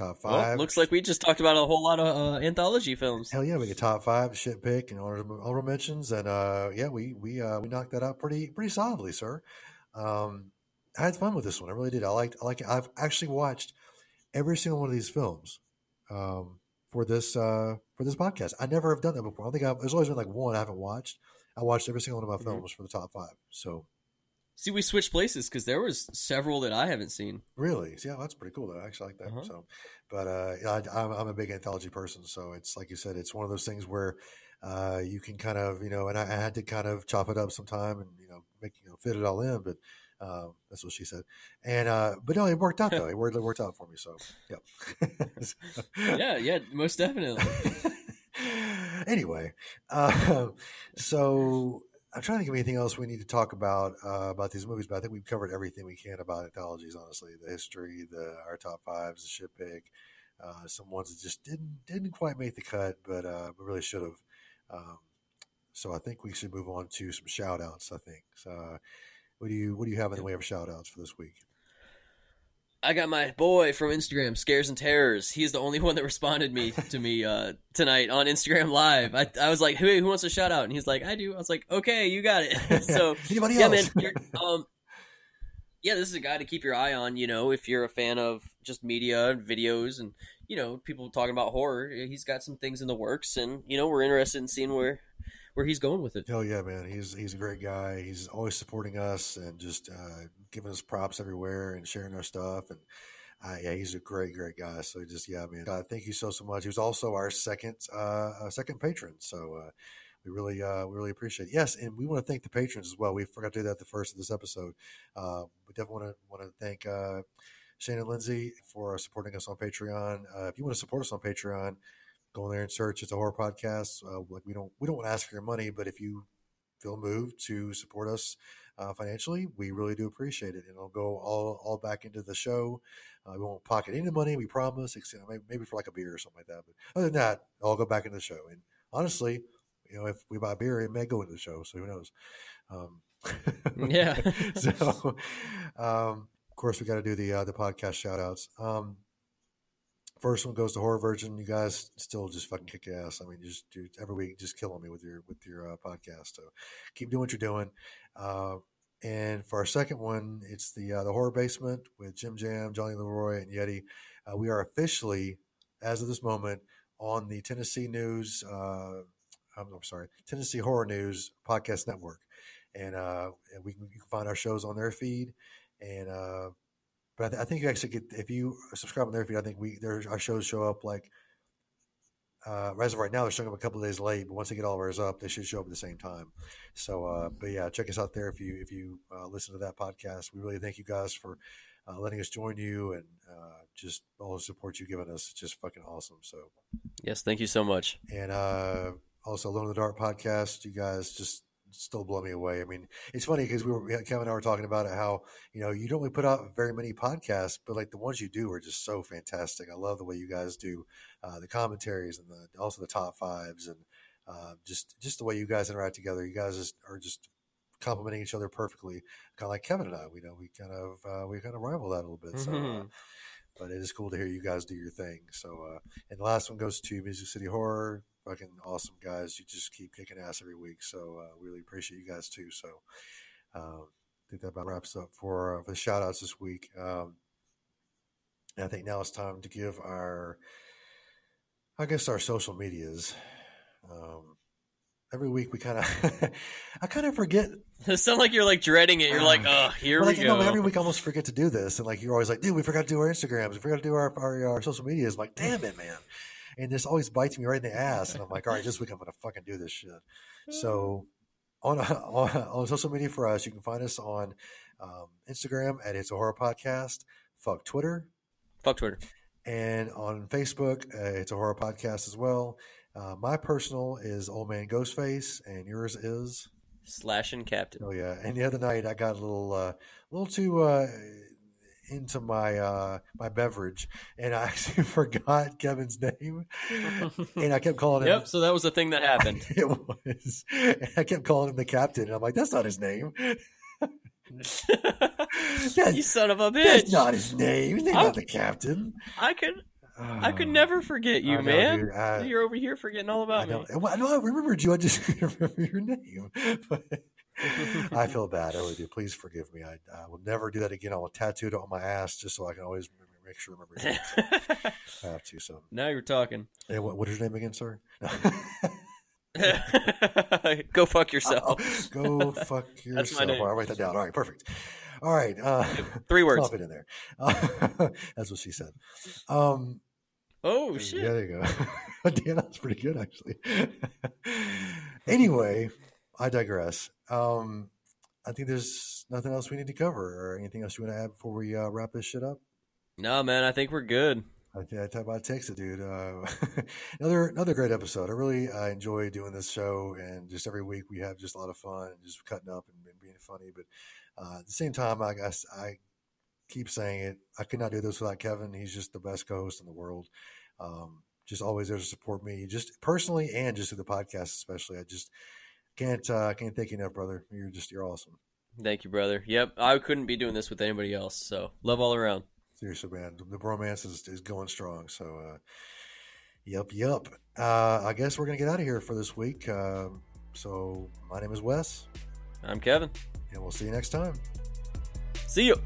Top Well, five. looks like we just talked about a whole lot of uh, anthology films. Hell yeah, we get top five shit pick and honorable, honorable mentions, and uh, yeah, we we uh, we knocked that out pretty pretty solidly, sir. Um, I had fun with this one. I really did. I liked I like. I've actually watched every single one of these films um, for this uh, for this podcast. I never have done that before. I think I've, there's always been like one I haven't watched. I watched every single one of my Mhm. films for the top five. So See, we switched places because there was several that I haven't seen. Really? Yeah, that's pretty cool. Though. I actually like that. Uh-huh. So, but uh, I, I'm, I'm a big anthology person, so it's like you said, it's one of those things where uh, you can kind of, you know, and I, I had to kind of chop it up sometime and you know make you know fit it all in, but um, that's what she said. And uh, but no, it worked out though. It worked, it worked out for me. So, yeah. Yeah, yeah, most definitely. anyway, um, so I'm trying to think of anything else we need to talk about uh, about these movies, but I think we've covered everything we can about anthologies. Honestly, the history, the our top fives, the shit pick, uh, some ones that just didn't didn't quite make the cut, but uh, but really should have. Um, so I think we should move on to some shout outs. I think. So, uh, what do you what do you have in the way of shout outs for this week? I got my boy from Instagram, Scares and Terrors. He's the only one that responded me to me uh, tonight on Instagram Live. I, I was like, who, who wants a shout out? And he's like, I do. I was like, okay, you got it. so Anybody yeah, man. else? You're, um, yeah, this is a guy to keep your eye on. You know, if you're a fan of just media and videos and you know people talking about horror, he's got some things in the works, and you know we're interested in seeing where where he's going with it. Hell yeah, man! He's he's a great guy. He's always supporting us and just uh, giving us props everywhere and sharing our stuff. And uh, yeah, he's a great, great guy. So just yeah, man. Uh, thank you so so much. He was also our second uh, uh, second patron. So uh, we really uh, we really appreciate. it. Yes, and we want to thank the patrons as well. We forgot to do that at the first of this episode. Uh, we definitely want to want to thank uh, Shane and Lindsay for supporting us on Patreon. Uh, if you want to support us on Patreon, go in there and search. It's a horror podcast. Uh, like we don't we don't want to ask for your money, but if you feel moved to support us uh, financially, we really do appreciate it, and it'll go all all back into the show. Uh, we won't pocket any money, we promise. Except maybe, maybe for like a beer or something like that. But other than that, it'll go back into the show. And honestly, you know, if we buy beer, it may go into the show. So who knows? Um, Yeah. so, um, of course, we got to do the uh, the podcast shout outs. Um, first one goes to Horror Virgin. You guys still just fucking kick ass. I mean, you just do every week, just killing me with your with your uh, podcast. So keep doing what you're doing. Uh, and for our second one, it's the uh, the Horror Basement with Jim Jam, Johnny Leroy, and Yeti. Uh, we are officially, as of this moment, on the Tennessee News. Uh, I'm, I'm sorry, Tennessee Horror News podcast network, and uh, we can, you can find our shows on their feed. And uh, but I, th- I think you actually get if you subscribe on their feed. I think we our shows show up like uh, as of right now, they're showing up a couple of days late, but once they get all of ours up, they should show up at the same time. So, uh, but yeah, check us out there if you if you uh, listen to that podcast. We really thank you guys for uh, letting us join you and uh, just all the support you've given us. It's just fucking awesome. So, Yes, thank you so much. and uh, also Alone in the Dark podcast, you guys just still blow me away. I mean, it's funny because we were Kevin and I were talking about it how you know you don't really put out very many podcasts, but like the ones you do are just so fantastic. I love the way you guys do the commentaries and the also the top fives and uh, just just the way you guys interact together. You guys just, are just complimenting each other perfectly, kind of like Kevin and I. We know we kind of uh, we kind of rival that a little bit. So. Uh, Mhm. but it is cool to hear you guys do your thing. So, uh, and the last one goes to Music City Horror. Fucking awesome guys. You just keep kicking ass every week. So, uh, really appreciate you guys too. So, um, I think that about wraps up for, uh, for the shout outs this week. Um, and I think now it's time to give our, I guess, our social medias. Um, every week we kind of, I kind of forget It sounds like you're like dreading it. You're like, oh, here well, we like, you know, go. every week I almost forget to do this, and like you're always like, "Dude, we forgot to do our Instagrams, we forgot to do our our, our social medias." I'm like, damn it, man. and this always bites me right in the ass. And I'm like, all right, this week I'm gonna fucking do this shit. So on on, on social media for us, you can find us on um, Instagram at It's a Horror Podcast. Fuck Twitter Fuck Twitter. And on Facebook, uh, it's a horror podcast as well. Uh, my personal is Old Man Ghostface, and yours is Slashing Captain. oh yeah. And the other night, I got a little, uh, a little too uh, into my uh, my beverage, and I actually forgot Kevin's name, and I kept calling him. Yep. So that was the thing that happened. It was. And I kept calling him the captain, and I'm like, "That's not his name. You son of a bitch! That's not his name. His not the captain." I could, I could Oh. never forget you, know, man. dude. I- You're over here forgetting all I about know. me. Well, I know I remembered you. I just remember your name. But I feel bad. I really do. Please forgive me. I, I will never do that again. I will tattoo it on my ass just so I can always make sure I remember I have to. So, now you're talking. hey, what, what is your name again, sir? Go fuck yourself. Go fuck yourself. That's. I'll write that down. All right, perfect. All right. Uh, Three words. Slop it in there. Uh, that's what she said. Um, Oh shit. Yeah, there you go. Damn, that's pretty good, actually. anyway, I digress. Um, I think there's nothing else we need to cover, or anything else you want to add before we uh, wrap this shit up. No, man. I think we're good. I I talk about Texas, dude. Uh, another another great episode. I really uh, enjoy doing this show, and just every week we have just a lot of fun and just cutting up and, and being funny. But uh, at the same time, I guess I keep saying it. I could not do this without Kevin. He's just the best co-host in the world. Um, just always there to support me, just personally and just through the podcast, especially. I just can't uh, can't thank you enough, brother. You're just you're awesome. Thank you, brother. Yep. I couldn't be doing this with anybody else. So love all around. Seriously, man, the bromance is, is going strong. So, uh, yep, yep. Uh, I guess we're gonna get out of here for this week. Um so, my name is Wes, I'm Kevin. and we'll see you next time. See you.